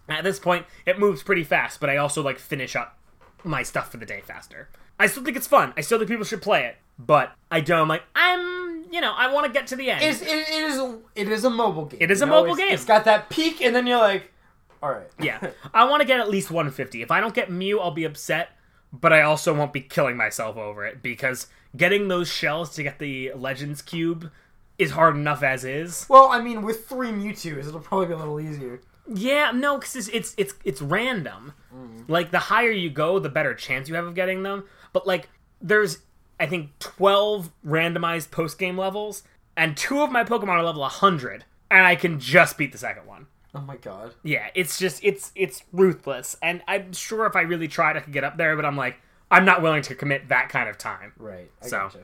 At this point, it moves pretty fast, but I also like finish up my stuff for the day faster. I still think it's fun. I still think people should play it, but I don't. I'm like, I'm, you know, I want to get to the end. It's, it, it is a, it is a mobile game. It is you a know? mobile It's- game. It's got that peak, and then you're like, all right. yeah, I want to get at least 150. If I don't get Mew, I'll be upset, but I also won't be killing myself over it because getting those shells to get the Legends Cube is hard enough as is. Well, I mean, with three Mewtwo's, it'll probably be a little easier. Yeah, no, because it's, it's it's it's random. Mm-hmm. Like the higher you go, the better chance you have of getting them. But like, there's I think twelve randomized post game levels, and two of my Pokemon are level hundred, and I can just beat the second one. Oh my god. Yeah, it's just it's it's ruthless, and I'm sure if I really tried, I could get up there. But I'm like, I'm not willing to commit that kind of time. Right. I So- gotcha.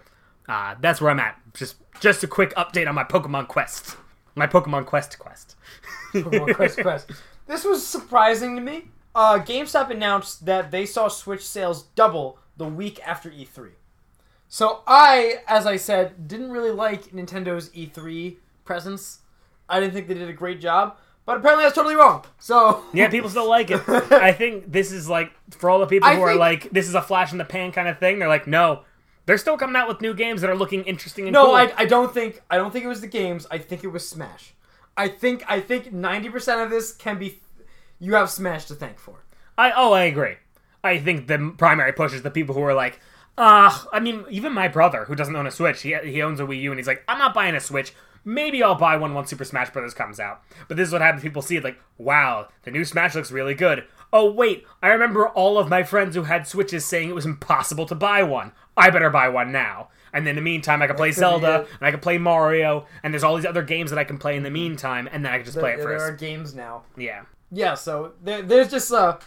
Uh, that's where I'm at. Just just a quick update on my Pokemon Quest, my Pokemon Quest quest. Pokemon Quest Quest. This was surprising to me. Uh, GameStop announced that they saw Switch sales double the week after E3. So I, as I said, didn't really like Nintendo's E3 presence. I didn't think they did a great job, but apparently I was totally wrong. So Yeah, people still like it. I think this is like for all the people I who are think- like, this is a flash in the pan kind of thing. They're like, no, they're still coming out with new games that are looking interesting and no, cool. I, I don't think I don't think it was the games. I think it was Smash. I think I think ninety percent of this can be you have Smash to thank for. I oh, I agree. I think the primary push is the people who are like, uh, I mean, even my brother who doesn't own a Switch, he he owns a Wii U, and he's like, I'm not buying a Switch. Maybe I'll buy one once Super Smash Bros. comes out. But this is what happens. People see it like, wow, the new Smash looks really good. Oh wait, I remember all of my friends who had Switches saying it was impossible to buy one. I better buy one now. And in the meantime, I can play Zelda, and I can play Mario, and there's all these other games that I can play in the meantime, and then I can just play it there, there are games now. Yeah. Yeah, so there, there's just a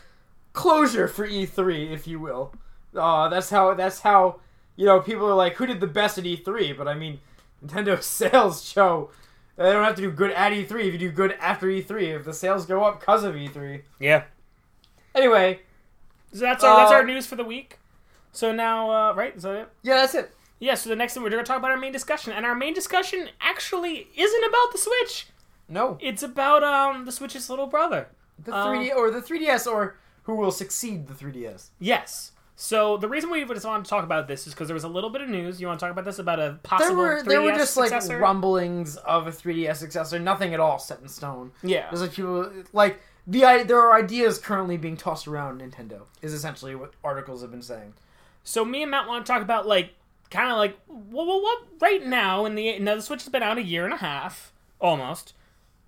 closure for E3, if you will. Uh, that's how that's how you know people are like, who did the best at E3? But I mean, Nintendo sales show they don't have to do good at E3 if you do good after E3. If the sales go up because of E3. Yeah. Anyway, So that's our, that's Uh, our news for the week. So now, uh, right? Is that it? yeah, that's it. Yeah, so the next thing we're going to talk about our main discussion. And our main discussion actually isn't about the Switch. No, It's about um the Switch's little brother. the Uh, 3D or the 3DS or who will succeed the 3DS. Yes. So the reason we just wanted to talk about this is because there was a little bit of news. You want to talk about this about a possible There were 3DS there were just successor? like rumblings of a 3DS successor, nothing at all set in stone. yeah. There's like people like the there are ideas currently being tossed around Nintendo. Is essentially what articles have been saying. So me and Matt want to talk about like kind of like well, well, what right now in the now the Switch has been out a year and a half almost.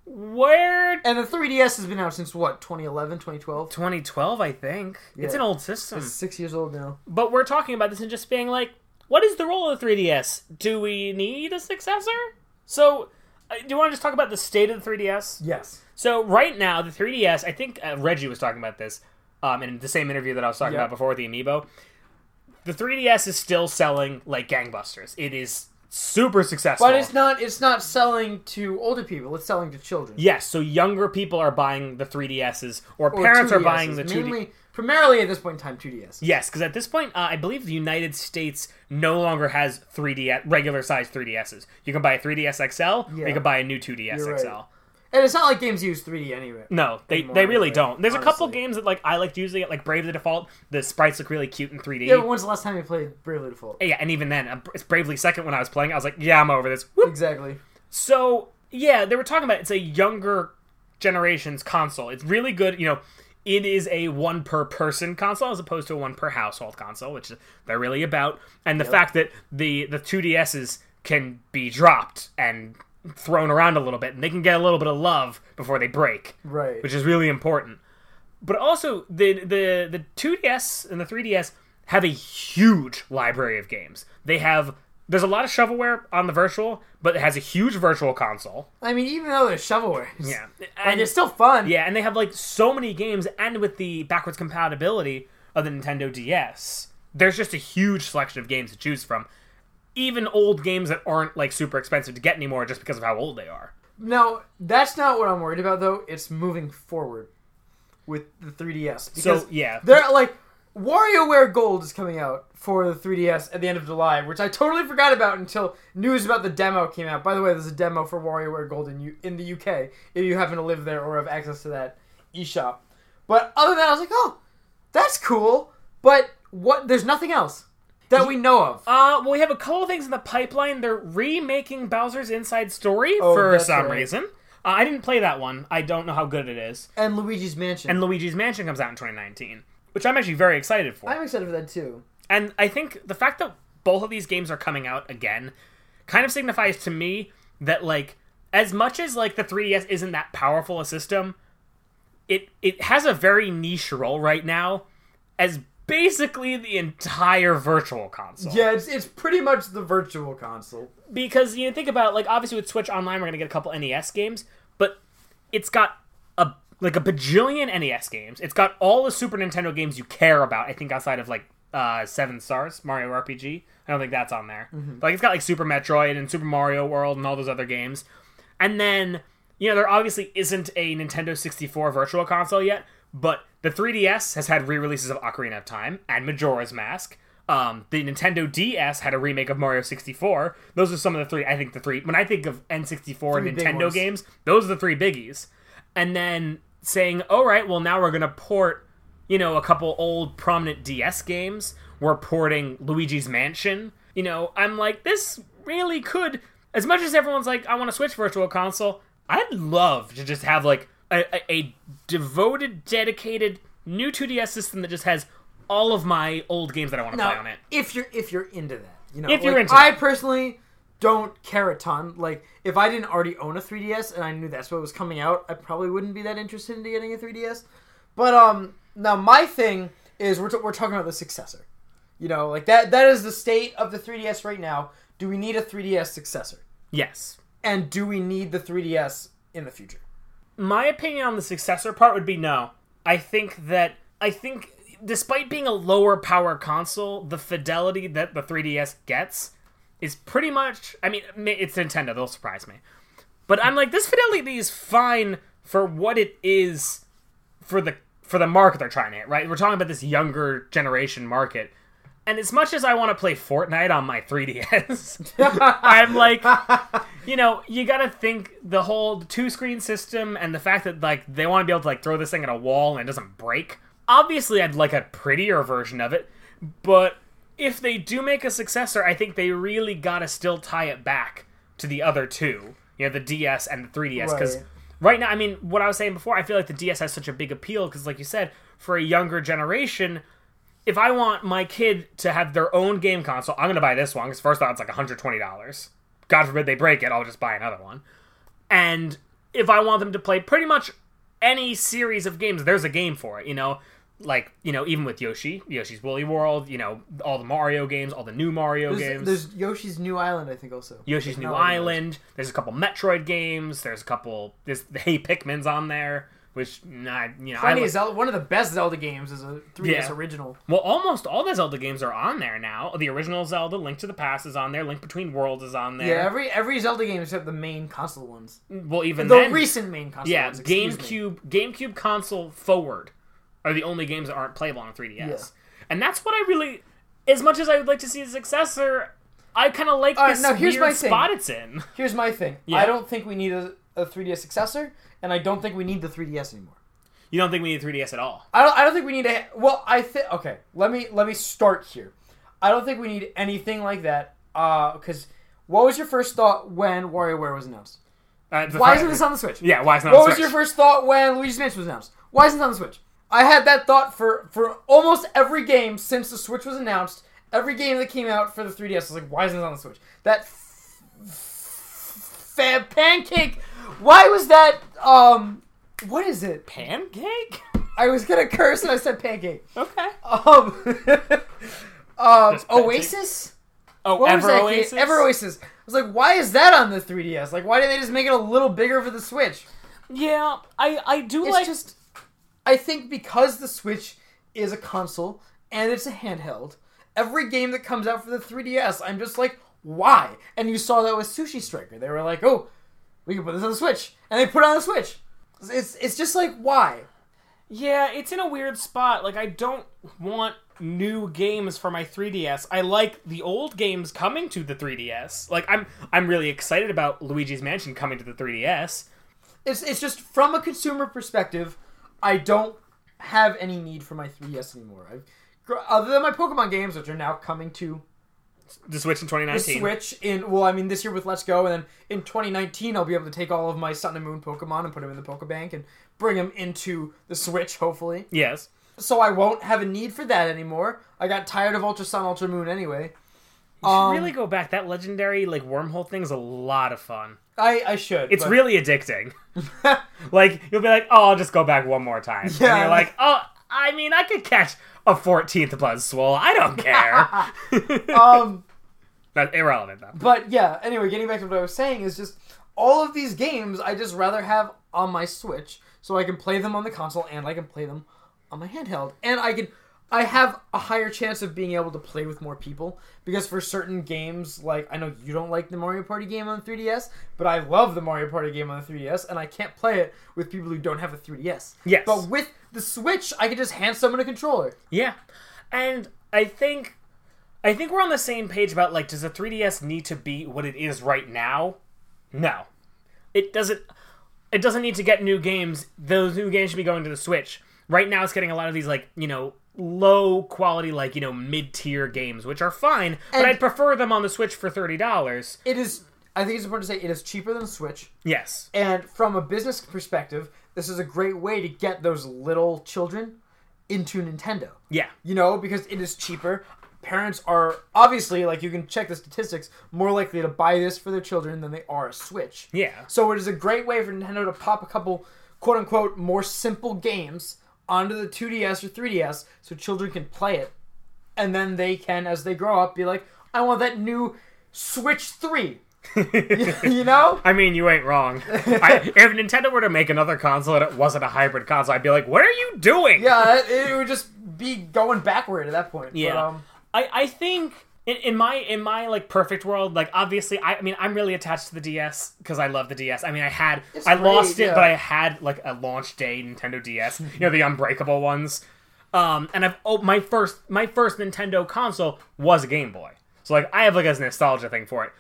Where And the 3DS has been out since what 2011, 2012. 2012, I think. It's an old system. It's six years old now. But we're talking about this and just being like, what is the role of the 3DS? Do we need a successor? So, uh, do you want to just talk about the state of the 3DS? Yes. So, right now, the 3DS, I think uh, Reggie was talking about this um, in the same interview that I was talking Yep. about before with the Amiibo. The 3DS is still selling like gangbusters. It is super successful. But it's not it's not selling to older people. It's selling to children. Yes, so younger people are buying the 3DSs, or, Or parents are 2DSs, buying the 2D. mainly primarily at this point in time 2DS. Yes, because at this point, uh, I believe the United States no longer has 3D regular size 3DSs. You can buy a 3DS XL, or you can buy a new 2DS You're right. And it's not like games use 3D anyway. No, they Anymore, they really don't. There's a couple games that like I liked using it, like Bravely Default. The sprites look really cute in 3D. Yeah, but when's the last time you played Bravely Default? yeah, and even then, it's Bravely Second when I was playing. I was like, yeah, I'm over this. Whoop. Exactly. So yeah, they were talking about it's a younger generation's console. It's really good. You know, it is a one per person console as opposed to a one per household console, which they're really about. And the fact that the the two DSs can be dropped and thrown around a little bit, and they can get a little bit of love before they break, Right. which is really important. But also the the the 2DS and the 3DS have a huge library of games. They have there's a lot of shovelware on the virtual, but it has a huge virtual console. I mean, even though there's shovelware, Yeah, and it's still fun. yeah, and they have like so many games, and with the backwards compatibility of the Nintendo DS, there's just a huge selection of games to choose from. Even old games that aren't like super expensive to get anymore, just because of how old they are. No, that's not what I'm worried about though. It's moving forward with the 3DS because So yeah, they're like WarioWare Gold is coming out for the 3DS at the end of July, which I totally forgot about until news about the demo came out. By the way, there's a demo for WarioWare Gold in, U- in the UK if you happen to live there or have access to that eShop. But other than that, I was like, oh, that's cool. But what? There's nothing else that we know of. Uh, well, we have a couple of things in the pipeline. They're remaking Bowser's Inside Story Oh, for that's some right. reason. Uh, I didn't play that one. I don't know how good it is. And Luigi's Mansion. And Luigi's Mansion comes out in 2019, which I'm actually very excited for. I'm excited for that too. And I think the fact that both of these games are coming out again kind of signifies to me that like as much as like the 3DS isn't that powerful a system, it it has a very niche role right now as basically the entire virtual console. Yeah, it's it's pretty much the virtual console. because you know, think about like obviously with Switch Online we're gonna get a couple NES games, but it's got a like a bajillion NES games. It's got all the Super Nintendo games you care about. I think outside of like uh, Seven Stars Mario RPG, I don't think that's on there. But, like it's got like Super Metroid and Super Mario World and all those other games, and then you know there obviously isn't a Nintendo 64 Virtual Console yet, but the 3DS has had re-releases of Ocarina of Time and Majora's Mask. Um, the Nintendo DS had a remake of Mario 64. Those are some of the three. I think the three. When I think of N64 Three big Nintendo games, those are the three biggies. And then saying, "All right, well now we're gonna port, you know, a couple old prominent DS games. We're porting Luigi's Mansion. You know, I'm like, this really could. As much as everyone's like, I want to switch Virtual Console. I'd love to just have like a, a, devoted, dedicated new 2DS system that just has all of my old games that I want to play on it. if you're if you're into that, you know, If you're into I personally don't care a ton. Like, if I didn't already own a 3DS and I knew that's what was coming out, I probably wouldn't be that interested in getting a 3DS. But um, now my thing is we're, t- we're talking about the successor. You know, like that that is the state of the 3DS right now. Do we need a 3DS successor? Yes. And do we need the 3DS in the future? My opinion on the successor part would be no. I think that I think despite being a lower power console, the fidelity that the 3DS gets is pretty much I mean it's Nintendo, they'll surprise me. But I'm like this fidelity is fine for what it is for the for the market they're trying to hit, right? We're talking about this younger generation market. And as much as I want to play Fortnite on my 3DS, I'm like, you know, you got to think the whole two screen system and the fact that like they want to be able to like throw this thing at a wall and it doesn't break. Obviously, I'd like a prettier version of it, but if they do make a successor, I think they really got to still tie it back to the other two, you know, the DS and the 3DS because Right. right now, I mean, what I was saying before, I feel like the DS has such a big appeal because, like you said, for a younger generation, if I want my kid to have their own game console, I'm going to buy this one because first off, it's like $120. God forbid they break it, I'll just buy another one. And if I want them to play pretty much any series of games, there's a game for it, you know? Like, you know, even with Yoshi, Yoshi's Woolly World, you know, all the Mario games, all the new Mario There's, games. there's Yoshi's New Island, I think, also. Yoshi's New No, Island. There's a couple Metroid games. There's a couple. There's the Hey Pikmin's on there, which not you know. I Zelda, one of the best Zelda games is a 3DS Yeah. original. well, almost all the Zelda games are on there now. The original Zelda, Link to the Past, is on there. Link Between Worlds is on there. Yeah, every every Zelda game except the main console ones. well, even The then, recent main console yeah, ones. excuse me. GameCube, GameCube console forward are the only games that aren't playable on 3DS, Yeah. and that's what I really. As much as I would like to see a successor, I kind of like All right, this now here's my thing. spot it's in. Here's my thing. Yeah. I don't think we need a, a 3DS successor, and I don't think we need the 3DS anymore. You don't think we need 3DS at all? I don't. I don't think we need a. Well, I think. Okay, let me let me start here. I don't think we need anything like that. Uh, because what was your first thought when WarioWare was announced? Uh, Why isn't this on the Switch? Yeah, why isn't it What on the was your first thought when Luigi's Mansion was announced? Why isn't it on the Switch? I had that thought for for almost every game since the Switch was announced. Every game that came out for the 3DS I was like, why isn't it on the Switch? That f- f- pancake. Why was that? Um, what is it? pancake? I was gonna curse and I said pancake. Okay. Um, um Just. Oasis. Oh, What Ever Oasis? game? Ever Oasis. I was like, why is that on the 3DS? Like, why didn't they just make it a little bigger for the Switch? Yeah, I I do It's like. just, I think because the Switch is a console and it's a handheld, every game that comes out for the 3DS, I'm just like, why? And you saw that with Sushi Striker. They were like, oh, we can put this on the Switch, and they put it on the Switch. It's it's just like why? yeah, it's in a weird spot. Like I don't want new games for my 3DS. I like the old games coming to the 3DS. Like I'm I'm really excited about Luigi's Mansion coming to the 3DS. It's it's just from a consumer perspective, I don't have any need for my 3DS anymore. I've, other than my Pokemon games, which are now coming to The Switch in 2019. the Switch in well, I mean this year with Let's Go, and then in 2019 I'll be able to take all of my Sun and Moon Pokemon and put them in the Pokebank and bring them into the Switch, hopefully. Yes. So I won't have a need for that anymore. I got tired of Ultra Sun, Ultra Moon anyway. You should Um, really go back. That legendary like wormhole thing's a lot of fun. I I should. It's but- really addicting. like you'll be like, "Oh, I'll just go back one more time." Yeah. And you're like, "Oh, I mean, I could catch a 14th Buzzwole. I don't care." um. That's irrelevant though. But yeah, anyway, getting back to what I was saying is just all of these games I just rather have on my Switch so I can play them on the console and I can play them on my handheld. And I can I have a higher chance of being able to play with more people because for certain games like I know you don't like the Mario Party game on 3DS, but I love the Mario Party game on the 3DS and I can't play it with people who don't have a 3DS. Yes. But with the Switch, I can just hand someone a controller. Yeah, and I think I think we're on the same page about like, does the 3DS need to be what it is right now? No, it doesn't. It doesn't need to get new games. Those new games should be going to the Switch. Right now, it's getting a lot of these like you know low quality like you know mid tier games, which are fine, but I'd prefer them on the Switch for thirty dollars. It is I think it's important to say it is cheaper than Switch. Yes. And from a business perspective, this is a great way to get those little children into Nintendo. Yeah. You know, because it is cheaper. Parents are obviously, like you can check the statistics, more likely to buy this for their children than they are a Switch. Yeah. So it is a great way for Nintendo to pop a couple quote unquote more simple games onto the 2DS or 3DS so children can play it and then they can, as they grow up, be like, I want that new Switch Three. you know? I mean, you ain't wrong. I, if Nintendo were to make another console and it wasn't a hybrid console, I'd be like, "What are you doing?" Yeah, it, it would just be going backward at that point. Yeah. But, um, I, I think in, in my in my like perfect world, like obviously, I, I mean, I'm really attached to the DS because I love the DS. I mean, I had It's I lost great, it, yeah. but I had like a launch day Nintendo DS. you know, the unbreakable ones. Um, and I've oh my first my first Nintendo console was a Game Boy, so like I have like a nostalgia thing for it.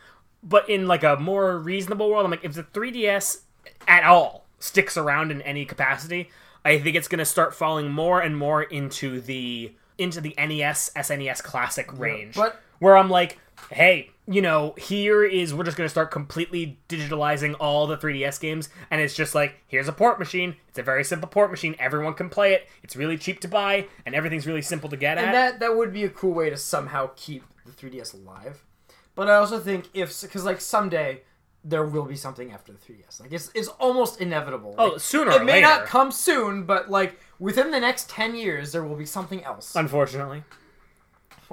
But in like a more reasonable world, I'm like, if the 3DS at all sticks around in any capacity, I think it's gonna start falling more and more into the into the NES, SNES Classic range. but- where I'm like, hey, you know, here is we're just gonna start completely digitalizing all the 3DS games, and it's just like, here's a port machine. It's a very simple port machine. Everyone can play it. It's really cheap to buy, and everything's really simple to get at. and that that would be a cool way to somehow keep the 3DS alive. But I also think if because like someday there will be something after the 3DS. Like it's it's almost inevitable. oh, Like, sooner it may later. not come soon, but like within the next 10 years there will be something else. Unfortunately,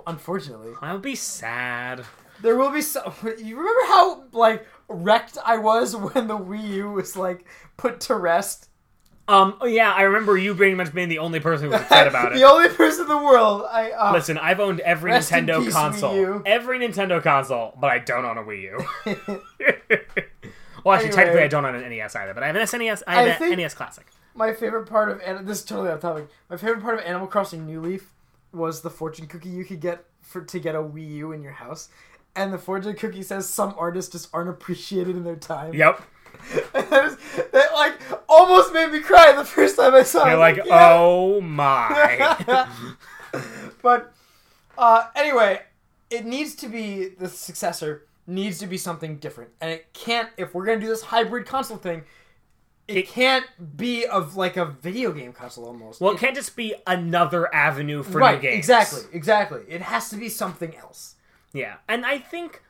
Unfortunately, I'll be sad. there will be so. You remember how like wrecked I was when the Wii U was like put to rest? Um, yeah, I remember you pretty much being the only person who was upset about it. the only person in the world I uh, Listen, I've owned every Nintendo peace, console, every Nintendo console, but I don't own a Wii U. well, actually, Anyway. technically, I don't own an NES either, but I have an SNES. I have I an NES Classic. My favorite part of this is totally off topic. My favorite part of Animal Crossing New Leaf was the fortune cookie you could get for to get a Wii U in your house. And the fortune cookie says some artists just aren't appreciated in their time. Yep. And that, is, that like almost made me cry the first time I saw it. You're I like, yeah. oh my. but uh, anyway, it needs to be the successor needs to be something different, and it can't. If we're gonna do this hybrid console thing, it, can't be of like a video game console almost. well, It- it can't just be another avenue for right, new games. exactly, exactly. It has to be something else. Yeah, and I think,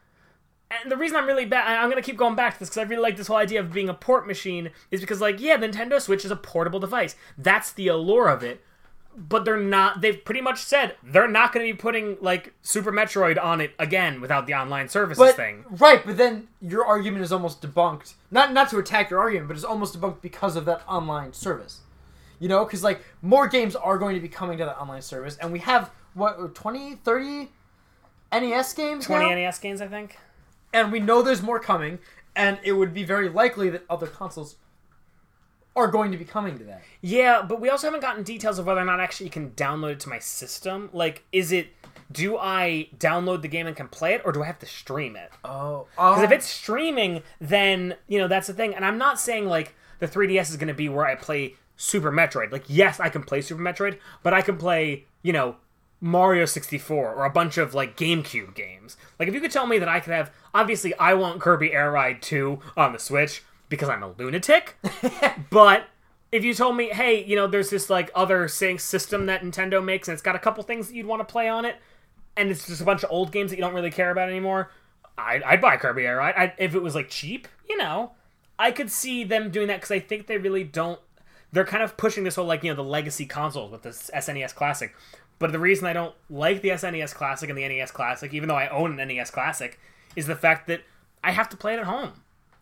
and the reason I'm really bad, I'm gonna keep going back to this because I really like this whole idea of being a port machine is because, like, yeah, Nintendo Switch is a portable device. That's the allure of it. But they're not. They've pretty much said they're not going to be putting like Super Metroid on it again without the online services But thing. right, but then your argument is almost debunked. Not not to attack your argument, but it's almost debunked because of that online service. You know, because like more games are going to be coming to that online service, and we have what 20, 30 NES games Twenty now? NES games, I think. and we know there's more coming, and it would be very likely that other consoles are going to be coming to that. Yeah, but we also haven't gotten details of whether or not actually you can download it to my system. Like, is it? Do I download the game and can play it, or do I have to stream it? Oh, Because if um, it's streaming, then you know that's the thing. And I'm not saying like the 3DS is going to be where I play Super Metroid. Like, yes, I can play Super Metroid, but I can play you know Mario 64 or a bunch of like GameCube games. Like, if you could tell me that I could have, obviously, I want Kirby Air Ride 2 on the Switch because I'm a lunatic. but if you told me, hey, you know, there's this like other sync system that Nintendo makes, and it's got a couple things that you'd want to play on it, and it's just a bunch of old games that you don't really care about anymore, I'd, I'd buy Kirby Air Ride. I, if it was like cheap, you know, I could see them doing that because I think they really don't. They're kind of pushing this whole like you know the legacy consoles with this SNES Classic. But the reason I don't like the SNES Classic and the NES Classic, even though I own an NES Classic, is the fact that I have to play it at home.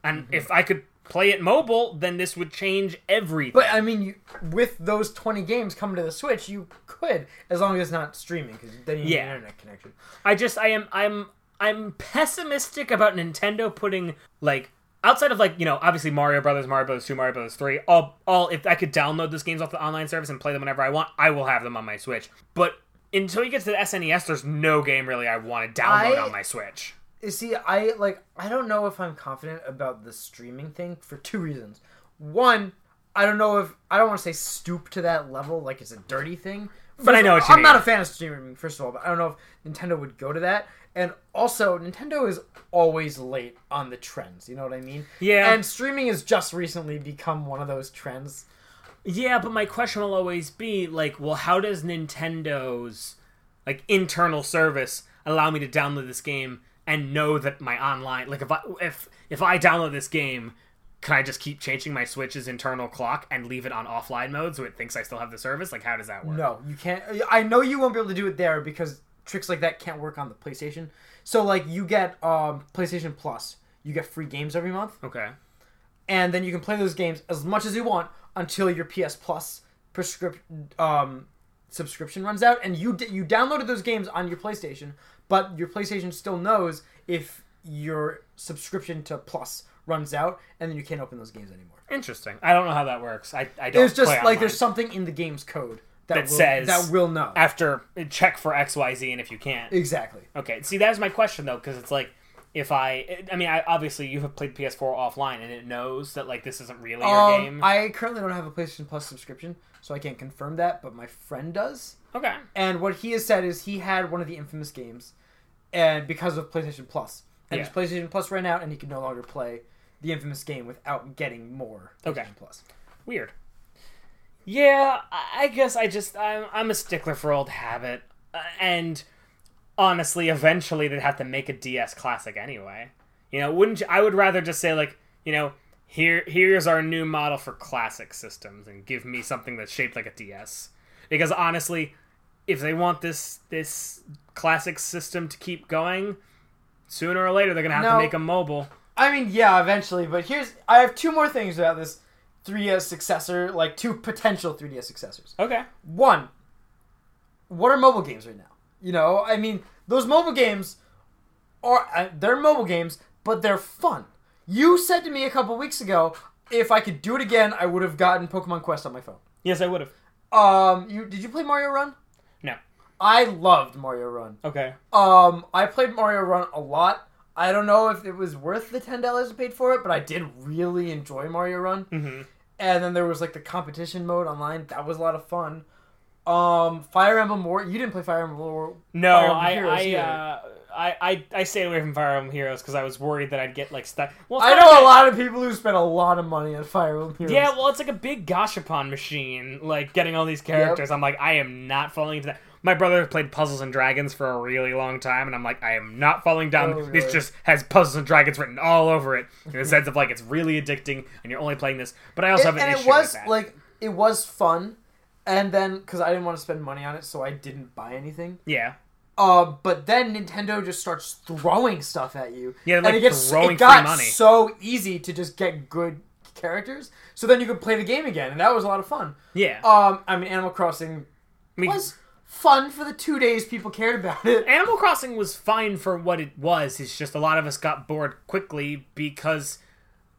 And mm-hmm. if I could play it mobile, then this would change everything. But I mean, you, with those twenty games coming to the Switch, you could, as long as it's not streaming, because then you need Yeah. an internet connection. I just I am I'm I'm pessimistic about Nintendo putting like outside of like you know obviously Mario Brothers, Mario Brothers Two, Mario Brothers Three. All all if I could download those games off the online service and play them whenever I want, I will have them on my Switch. But until you get to the SNES, there's no game really I want to download I- on my Switch. You See, I like I don't know if I'm confident about the streaming thing for two reasons. One, I don't know if I don't want to say stoop to that level, like it's a dirty thing. But I know what all, you I'm not a fan of streaming, first of all, but I don't know if Nintendo would go to that. And also, Nintendo is always late on the trends. You know what I mean? Yeah. And streaming has just recently become one of those trends. Yeah, but my question will always be like, well, how does Nintendo's like internal service allow me to download this game and know that my online like if I if if I download this game, can I just keep changing my Switch's internal clock and leave it on offline mode so it thinks I still have the service? Like how does that work? No, you can't. I know you won't be able to do it there because tricks like that can't work on the PlayStation. So like you get um, PlayStation Plus, you get free games every month, Okay. and then you can play those games as much as you want until your PS Plus prescription um, subscription runs out, and you d- you downloaded those games on your PlayStation, but your PlayStation still knows if your subscription to Plus runs out, and then you can't open those games anymore. Interesting. I don't know how that works. I, I don't. It's just like online. there's something in the game's code that, That will, says- that will know after check for X Y Z, and if you can't, exactly. okay. See, that was my question though, because it's like if I, I mean, I obviously you have played PS4 offline, and it knows that like this isn't really your Um, game. I currently don't have a PlayStation Plus subscription, so I can't confirm that, but my friend does. okay. And what he has said is he had one of the infamous games, and because of PlayStation Plus, and Yeah. his PlayStation Plus ran out, and he could no longer play the infamous game without getting more PlayStation Okay. Plus. Weird. Yeah, I guess I just I'm I'm a stickler for old habit, uh, and honestly, eventually they'd have to make a DS classic anyway. You know, wouldn't you, I would rather just say like you know here here's our new model for classic systems and give me something that's shaped like a DS because honestly, if they want this this classic system to keep going, sooner or later they're gonna have No. to make a mobile. I mean, yeah, eventually, but here's I have two more things about this 3DS successor, like two potential 3DS successors. Okay. One, what are mobile games right now? You know, I mean, those mobile games are uh, they're mobile games, but they're fun. You said to me a couple weeks ago, if I could do it again, I would have gotten Pokemon Quest on my phone. Yes, I would have. Um, you did you play Mario Run? I loved Mario Run. Okay. Um, I played Mario Run a lot. I don't know if it was worth the ten dollars I paid for it, but I did really enjoy Mario Run. Mm-hmm. And then there was like the competition mode online. That was a lot of fun. Um, Fire Emblem War. You didn't play Fire Emblem War. No, Fire Emblem I Heroes I, uh, I I I stayed away from Fire Emblem Heroes because I was worried that I'd get like stuck. Well, I know like a lot of people who spend a lot of money on Fire Emblem Heroes. Yeah, well, it's like a big gashapon machine, like getting all these characters. I'm like, I am not falling into that. My brother played Puzzles and Dragons for a really long time, and I'm like, I am not falling down. Oh, this really? just has Puzzles and Dragons written all over it, in the sense of like it's really addicting, and you're only playing this. But I also It- have an and issue it was with that. like it was fun, and then because I didn't want to spend money on it, so I didn't buy anything. yeah, Uh, but then Nintendo just starts throwing stuff at you. Yeah, and it gets throwing it got money. so easy to just get good characters. So then you could play the game again, and that was a lot of fun. yeah. Um, I mean, Animal Crossing I mean, was fun for the two days people cared about it. Animal Crossing was fine for what it was. It's just a lot of us got bored quickly because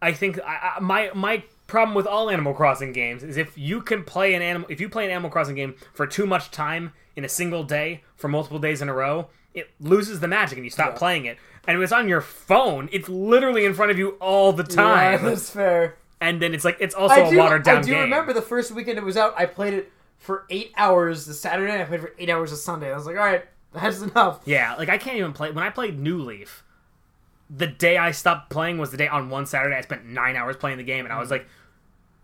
I think I, I, my my problem with all Animal Crossing games is if you can play an animal if you play an Animal Crossing game for too much time in a single day for multiple days in a row, it loses the magic and you stop Yeah. playing it. And if it's on your phone, it's literally in front of you all the Yeah, time. that's fair. and then it's like it's also I a do, watered down I do game. remember the first weekend it was out. I played it for eight hours the Saturday. and I played for eight hours the Sunday. I was like, all right, that's enough. Yeah, like I can't even play. When I played New Leaf, the day I stopped playing was the day on one Saturday I spent nine hours playing the game, and I was mm-hmm. like,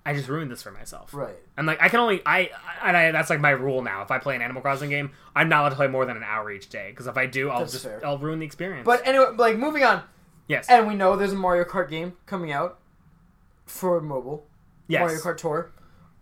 I just ruined this for myself. Right. And like I can only I and I that's like my rule now. If I play an Animal Crossing game, I'm not allowed to play more than an hour each day because if I do, I'll That's just fair. I'll ruin the experience. But anyway, like moving on. yes, And we know there's a Mario Kart game coming out for mobile. yes, Mario Kart Tour.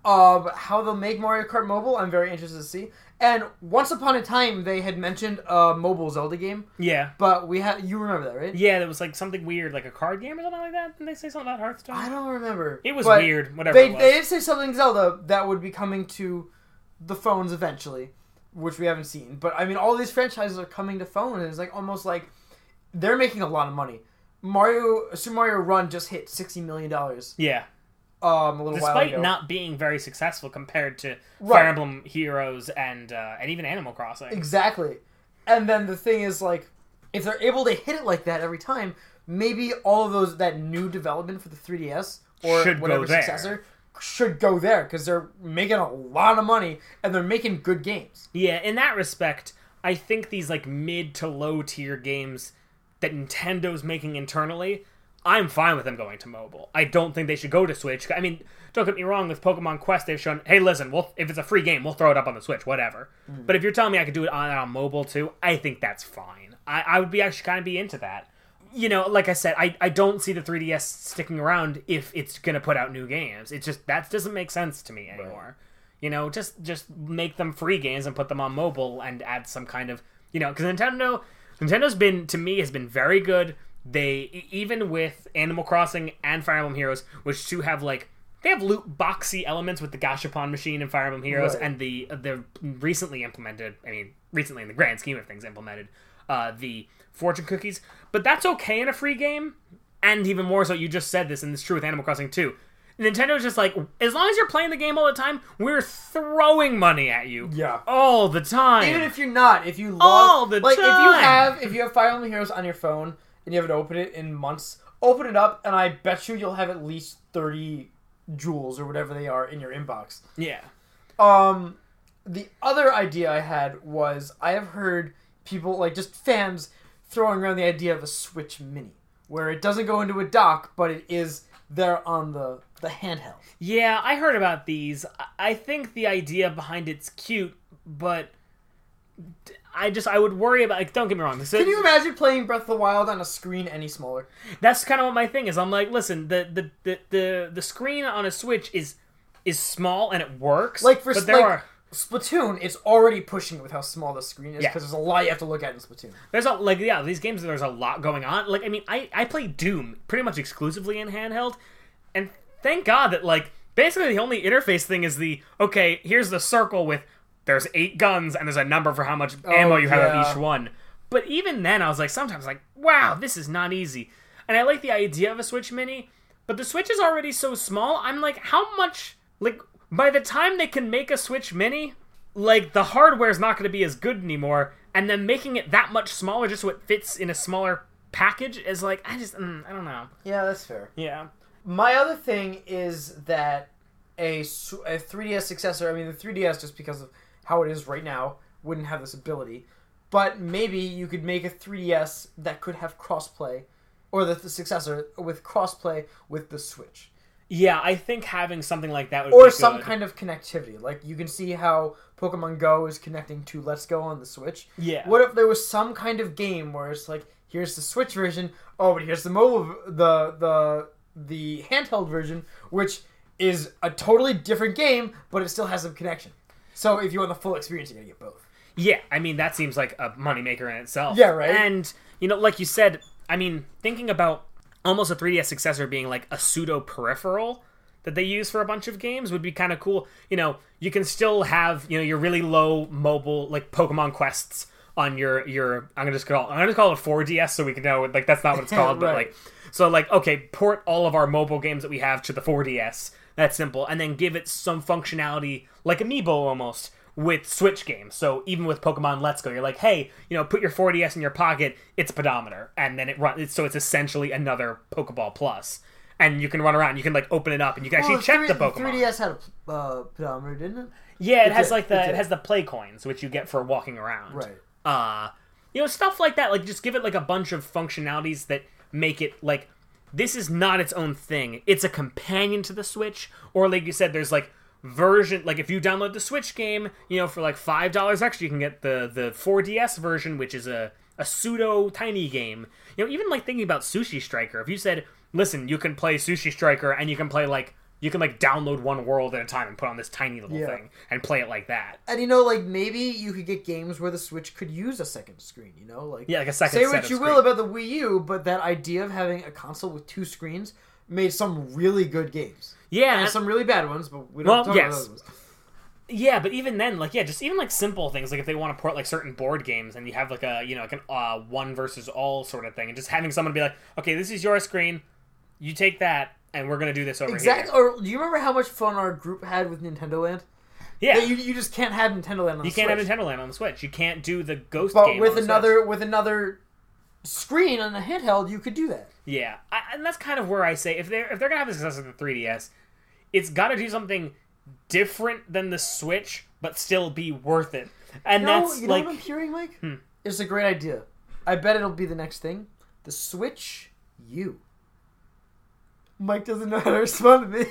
Um, how they'll make Mario Kart mobile, I'm very interested to see. And once upon a time, they had mentioned a mobile Zelda game, yeah, but we had you remember that, right? yeah. There was like something weird, like a card game or something like that. Didn't they say something about Hearthstone? I don't remember. It was But weird. Whatever They they did say something Zelda that would be coming to the phones eventually, which we haven't seen. But I mean, all these franchises are coming to phone, and it's like almost like they're making a lot of money. Mario Super Mario Run just hit sixty million dollars yeah, um a little while despite not being very successful compared to Right. Fire Emblem Heroes and uh, and even Animal Crossing. Exactly. And then the thing is like if they're able to hit it like that every time, maybe all of those that new development for the 3DS or Should whatever successor should go there because they're making a lot of money and they're making good games. Yeah, in that respect, I think these like mid to low tier games that Nintendo's making internally, I'm fine with them going to mobile. I don't think they should go to Switch. I mean, don't get me wrong. With Pokemon Quest, they've shown, hey, listen, we'll, if it's a free game, we'll throw it up on the Switch, whatever. Mm-hmm. But if you're telling me I could do it on, on mobile too, I think that's fine. I, I would be actually kind of be into that. You know, like I said, I, I don't see the 3DS sticking around if it's gonna put out new games. It just that doesn't make sense to me anymore. You know, just just make them free games and put them on mobile and add some kind of You know, because Nintendo, Nintendo's been to me has been very good. They even with Animal Crossing and Fire Emblem Heroes, which two have like they have loot boxy elements with the Gashapon machine in Fire Emblem Heroes Right. and the the recently implemented. I mean, recently in the grand scheme of things, implemented uh, the fortune cookies. But that's okay in a free game, and even more so. You just said this, and it's true with Animal Crossing too. Nintendo's just like, as long as you're playing the game all the time, we're throwing money at you Yeah. all the time. Even if you're not, if you log, All the like if you have if you have Fire Emblem Heroes on your phone and you haven't opened it in months, open it up and I bet you you'll have at least thirty jewels or whatever they are in your inbox. yeah, Um, the other idea I had was I have heard people like just fans throwing around the idea of a Switch Mini, where it doesn't go into a dock, but it is there on the the handheld. yeah, I heard about these. I- I think the idea behind it's cute, but I just I would worry about. Like, don't get me wrong. Can you imagine playing Breath of the Wild on a screen any smaller? that's kind of what my thing is. I'm like, listen, the the the the, the screen on a Switch is is small and it works. Like for but there like, are Splatoon, it's already pushing it with how small the screen is Yeah. because there's a lot you have to look at in Splatoon. there's a like yeah these games there's a lot going on. Like I mean I I play Doom pretty much exclusively in handheld, and thank God that like basically the only interface thing is the okay here's the circle with there's eight guns and there's a number for how much ammo you have yeah. of each one. But even then I was like sometimes like wow this is not easy, and I like the idea of a Switch Mini, but the Switch is already so small. I'm like how much like by the time they can make a Switch Mini, like the hardware is not going to be as good anymore, and then making it that much smaller just so it fits in a smaller package is like I just mm, I don't know. Yeah, that's fair. Yeah. My other thing is that a, a 3DS successor, I mean, the 3DS, just because of how it is right now, wouldn't have this ability. But maybe you could make a 3DS that could have crossplay, or the, the successor with crossplay with the Switch. Yeah, I think having something like that would Or some good. kind of connectivity. Like, you can see how Pokemon Go is connecting to Let's Go on the Switch. Yeah. What if there was some kind of game where it's like, here's the Switch version, oh, but here's the mobile, the the the handheld version, which is a totally different game, but it still has some connection. So if you want the full experience, you gotta get both. Yeah, I mean that seems like a moneymaker in itself. Yeah, right? And you know, like you said, I mean, thinking about almost a 3DS successor being like a pseudo peripheral that they use for a bunch of games would be kind of cool. You know, you can still have you know your really low mobile like Pokemon quests on your your I'm gonna just call I'm gonna call it 4DS so we can know like that's not what it's called, but like so like okay, port all of our mobile games that we have to the 4DS. That's simple, and then give it some functionality like Amiibo almost with Switch games. So even with Pokemon Let's Go, you're like, hey, you know, put your 4DS in your pocket. It's a pedometer, and then it runs. So it's essentially another Pokeball Plus, and you can run around. You can like open it up, and you can actually check the Pokemon. 3DS had a uh, pedometer, didn't it? Yeah, it has did, like the did. it has the play coins which you get for walking around. Right. Uh you know, stuff like that. Like just give it like a bunch of functionalities that make it like this is not its own thing. It's a companion to the Switch. Or like you said, there's like version like if you download the Switch game, you know, for like five dollars extra, you can get the the 4DS version, which is a a pseudo tiny game. You know, even like thinking about Sushi Striker, if you said, listen, you can play Sushi Striker and you can play like you can like download one world at a time and put on this tiny little Yeah. thing and play it like that. And you know, like maybe you could get games where the Switch could use a second screen. You know, like Yeah, like a second say what you screen. will about the Wii U, but that idea of having a console with two screens made some really good games. Yeah, And some really bad ones, but we don't Well, talk yes. about those. Yeah, but even then, like, yeah, just even like simple things, like if they want to port like certain board games, and you have like a you know like an uh, one versus all sort of thing, and just having someone be like, okay, this is your screen, you take that, and we're gonna do this over Exactly. here. Or do you remember how much fun our group had with Nintendo Land? Yeah, That you, you just can't have Nintendo Land on you the can't have Switch. Nintendo Land on the Switch. You can't do the Ghost But game with on the another Switch. with another screen on a handheld, you could do that. Yeah, I, and that's kind of where I say if they're if they're gonna have a success with the 3DS, it's got to do something different than the Switch, but still be worth it. And that's you know like what I'm hearing, Mike? Hmm. It's a great idea. I bet it'll be the next thing. The Switch U. Mike doesn't know how to respond to me.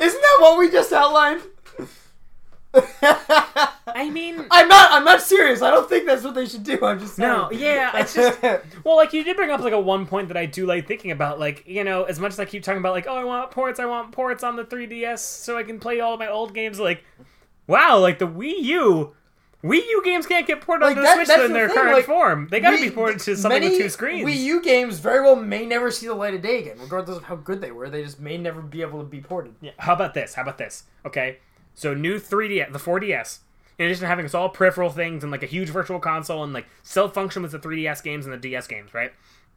Isn't that what we just outlined? I mean, I'm not. I'm not serious. I don't think that's what they should do. I'm just saying. No, yeah, it's just well, like you did bring up like a one point that I do like thinking about, like you know, as much as I keep talking about like, oh, I want ports, I want ports on the 3DS so I can play all of my old games. Like, wow, like the Wii U. Wii U games can't get ported Like, onto that- the Switch in the their current like, form. They gotta be ported to something with two screens. Wii U games very well may never see the light of day again, regardless of how good they were. They just may never be able to be ported. Yeah, How about this? How about this? Okay, so new 3DS, the 4DS. In addition to having us all peripheral things and like a huge virtual console and like self function with the 3DS games and the DS games, right?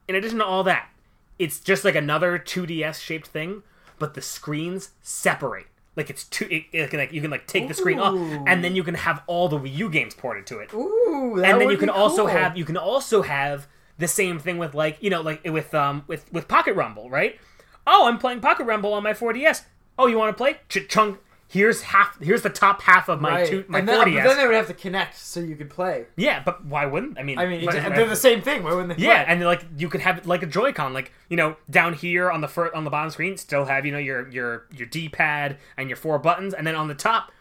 In addition to all that, it's just like another 2DS shaped thing, but the screens separate. Like it's two, it, it can, like you can like take the screen off, Ooh. and then you can have all the Wii U games ported to it. Ooh, that and then would you can be also cool. have you can also have the same thing with like you know like with um with with Pocket Rumble, right? Oh, I'm playing Pocket Rumble on my 4DS. Oh, you want to play? Ch- chunk. Here's half. Here's the top half of my Right. two my and then, 4DS. but then they would have to connect so you could play. yeah, but why wouldn't? I mean, I mean, but- they're the same thing. Why wouldn't they? yeah, play? and like you could have like a Joy-Con, like you know, down here on the fir- on the bottom screen, still have you know your your your D-pad and your four buttons, and then on the top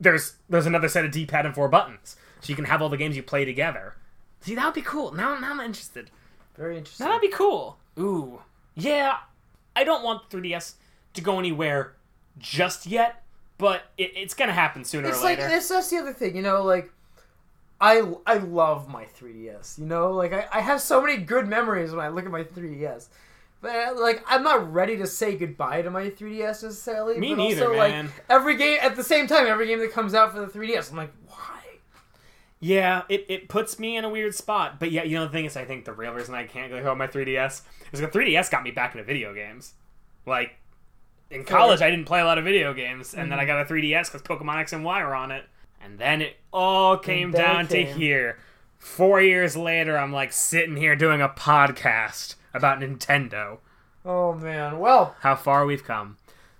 there's there's another set of D-pad and four buttons, so you can have all the games you play together. See, that would be cool. Now, now I'm interested. very interesting. That'd be cool. Ooh, yeah. I don't want 3DS to go anywhere just yet, but it, it's gonna happen sooner it's or like later. it's that's the other thing, you know, like I I love my 3DS. You know, like I, I have so many good memories when I look at my 3DS. But uh, like I'm not ready to say goodbye to my 3DS necessarily. Me but neither, also, man. Like every game at the same time, every game that comes out for the 3DS, I'm like, why? Yeah, it, it puts me in a weird spot. But yeah, you know the thing is, I think the real reason I can't go on my 3DS is the 3DS got me back into video games. Like in college, I didn't play a lot of video games, and then I got a 3DS because Pokemon X and Y were on it, and then it all came down to here. Four years later, I'm like sitting here doing a podcast about Nintendo. Oh man. Well, How far we've come.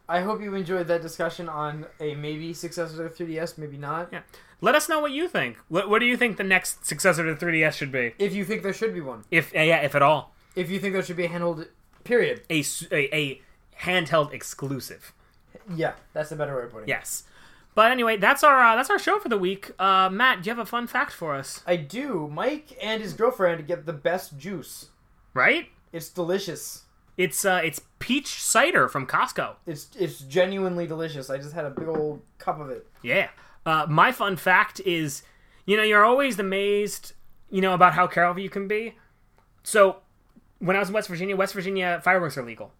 I hope you enjoyed that discussion on a maybe successor to the 3DS, maybe not. Yeah. Let us know what you think. What, what do you think the next successor to the 3DS should be? If you think there should be one. If uh, yeah, if at all, If you think there should be a handheld period. a, a, a handheld exclusive. Yeah, that's a better way of putting it. Yes. But anyway, that's our uh, that's our show for the week. Uh, Matt, do you have a fun fact for us? I do. Mike and his girlfriend get the best juice. Right? It's delicious. It's uh, it's peach cider from Costco. It's it's genuinely delicious. I just had a big old cup of it. Yeah. Uh, my fun fact is, you know, you're always amazed, you know, about how careful you can be. So, when I was in West Virginia, West Virginia fireworks are legal.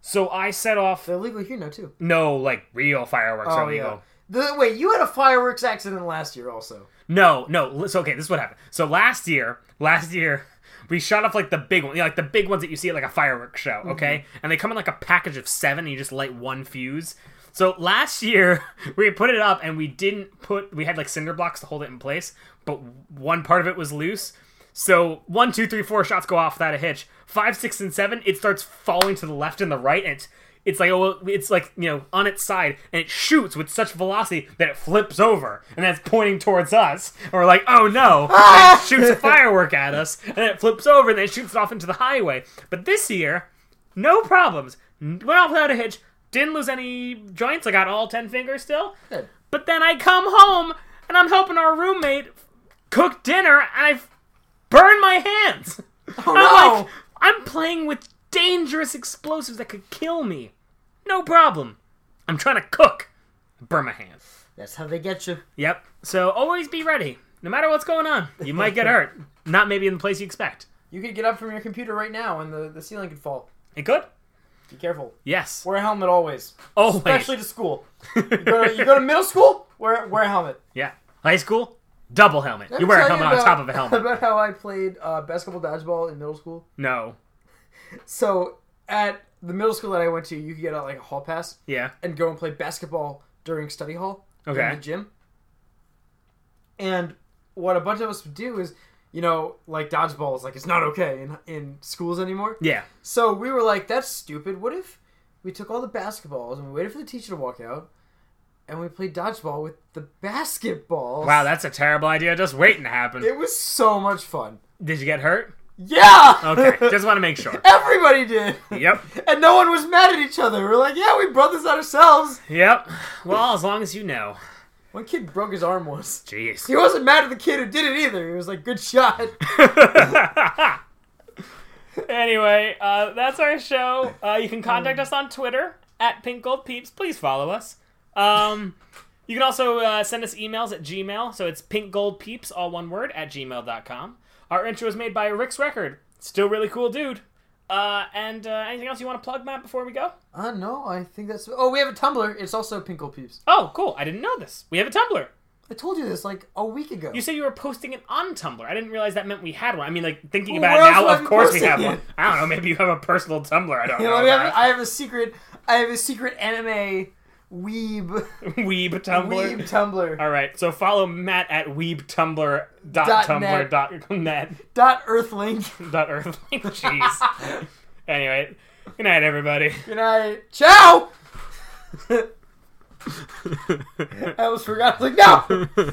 So I set off. They're legal here now too. No, like real fireworks oh, are legal. The, wait, you had a fireworks accident last year also. No, no. So okay, this is what happened. So last year, last year, we shot off like the big one, you know, like the big ones that you see at like a fireworks show. Mm-hmm. Okay, and they come in like a package of seven, and you just light one fuse. So last year we put it up, and we didn't put. We had like cinder blocks to hold it in place, but one part of it was loose. So one, two, three, four shots go off without a hitch. Five, six, and seven, it starts falling to the left and the right, and it's it's like oh, it's like you know on its side, and it shoots with such velocity that it flips over, and that's pointing towards us. And we're like, oh no! And it shoots a firework at us, and it flips over, and then it shoots it off into the highway. But this year, no problems. Went off without a hitch. Didn't lose any joints. I got all ten fingers still. Good. But then I come home and I'm helping our roommate cook dinner and I've burned my hands. Oh I'm no! like, I'm playing with dangerous explosives that could kill me. No problem. I'm trying to cook. Burn my hands. That's how they get you. Yep. So always be ready. No matter what's going on, you might get hurt. Not maybe in the place you expect. You could get up from your computer right now, and the, the ceiling could fall. It could. Be careful. Yes. Wear a helmet always, Always. especially to school. You go to, you go to middle school. Wear wear a helmet. yeah. High school. Double helmet. You wear a helmet on top of a helmet. About how I played uh, basketball dodgeball in middle school. No. So at the middle school that I went to, you could get a, like a hall pass Yeah. and go and play basketball during study hall. Okay. In the gym. And what a bunch of us would do is, you know, like dodgeball is like it's not okay in in schools anymore. Yeah. So we were like, that's stupid. What if we took all the basketballs and we waited for the teacher to walk out, and we played dodgeball with the basketballs? Wow, that's a terrible idea. Just waiting to happen. It was so much fun. Did you get hurt? Yeah. Okay, just want to make sure. Everybody did. Yep, And no one was mad at each other. We're like, yeah, we brought this on ourselves. yep. Well, as long as you know. One kid broke his arm once. Jeez. He wasn't mad at the kid who did it either. He was like, good shot. anyway, uh, that's our show. Uh, you can contact us on Twitter at Pink Gold Peeps. Please follow us. Um, You can also uh, send us emails at Gmail. So it's pinkgoldpeeps, all one word, at gmail.com. Our intro is made by Rick's Record. Still really cool dude. Uh, and uh, anything else you want to plug, Matt, before we go? Uh, no, I think that's. Oh, we have a Tumblr. It's also Pink Gold Peeps. Oh, cool. I didn't know this. We have a Tumblr. I told you this like a week ago. You said you were posting it on Tumblr. I didn't realize that meant we had one. I mean, like, thinking Well, about it now, of course we have it? one. I don't know. Maybe you have a personal Tumblr. I don't You know. know, have. I have a secret. I have a secret anime weeb Weeb Tumblr. weeb Tumblr All right, so follow Matt at weebtumblr dot Dot tumblr net. dot net dot Earthlink. dot earth. Jeez. anyway, good night, everybody. Good night. Ciao. I almost forgot. I was like, no.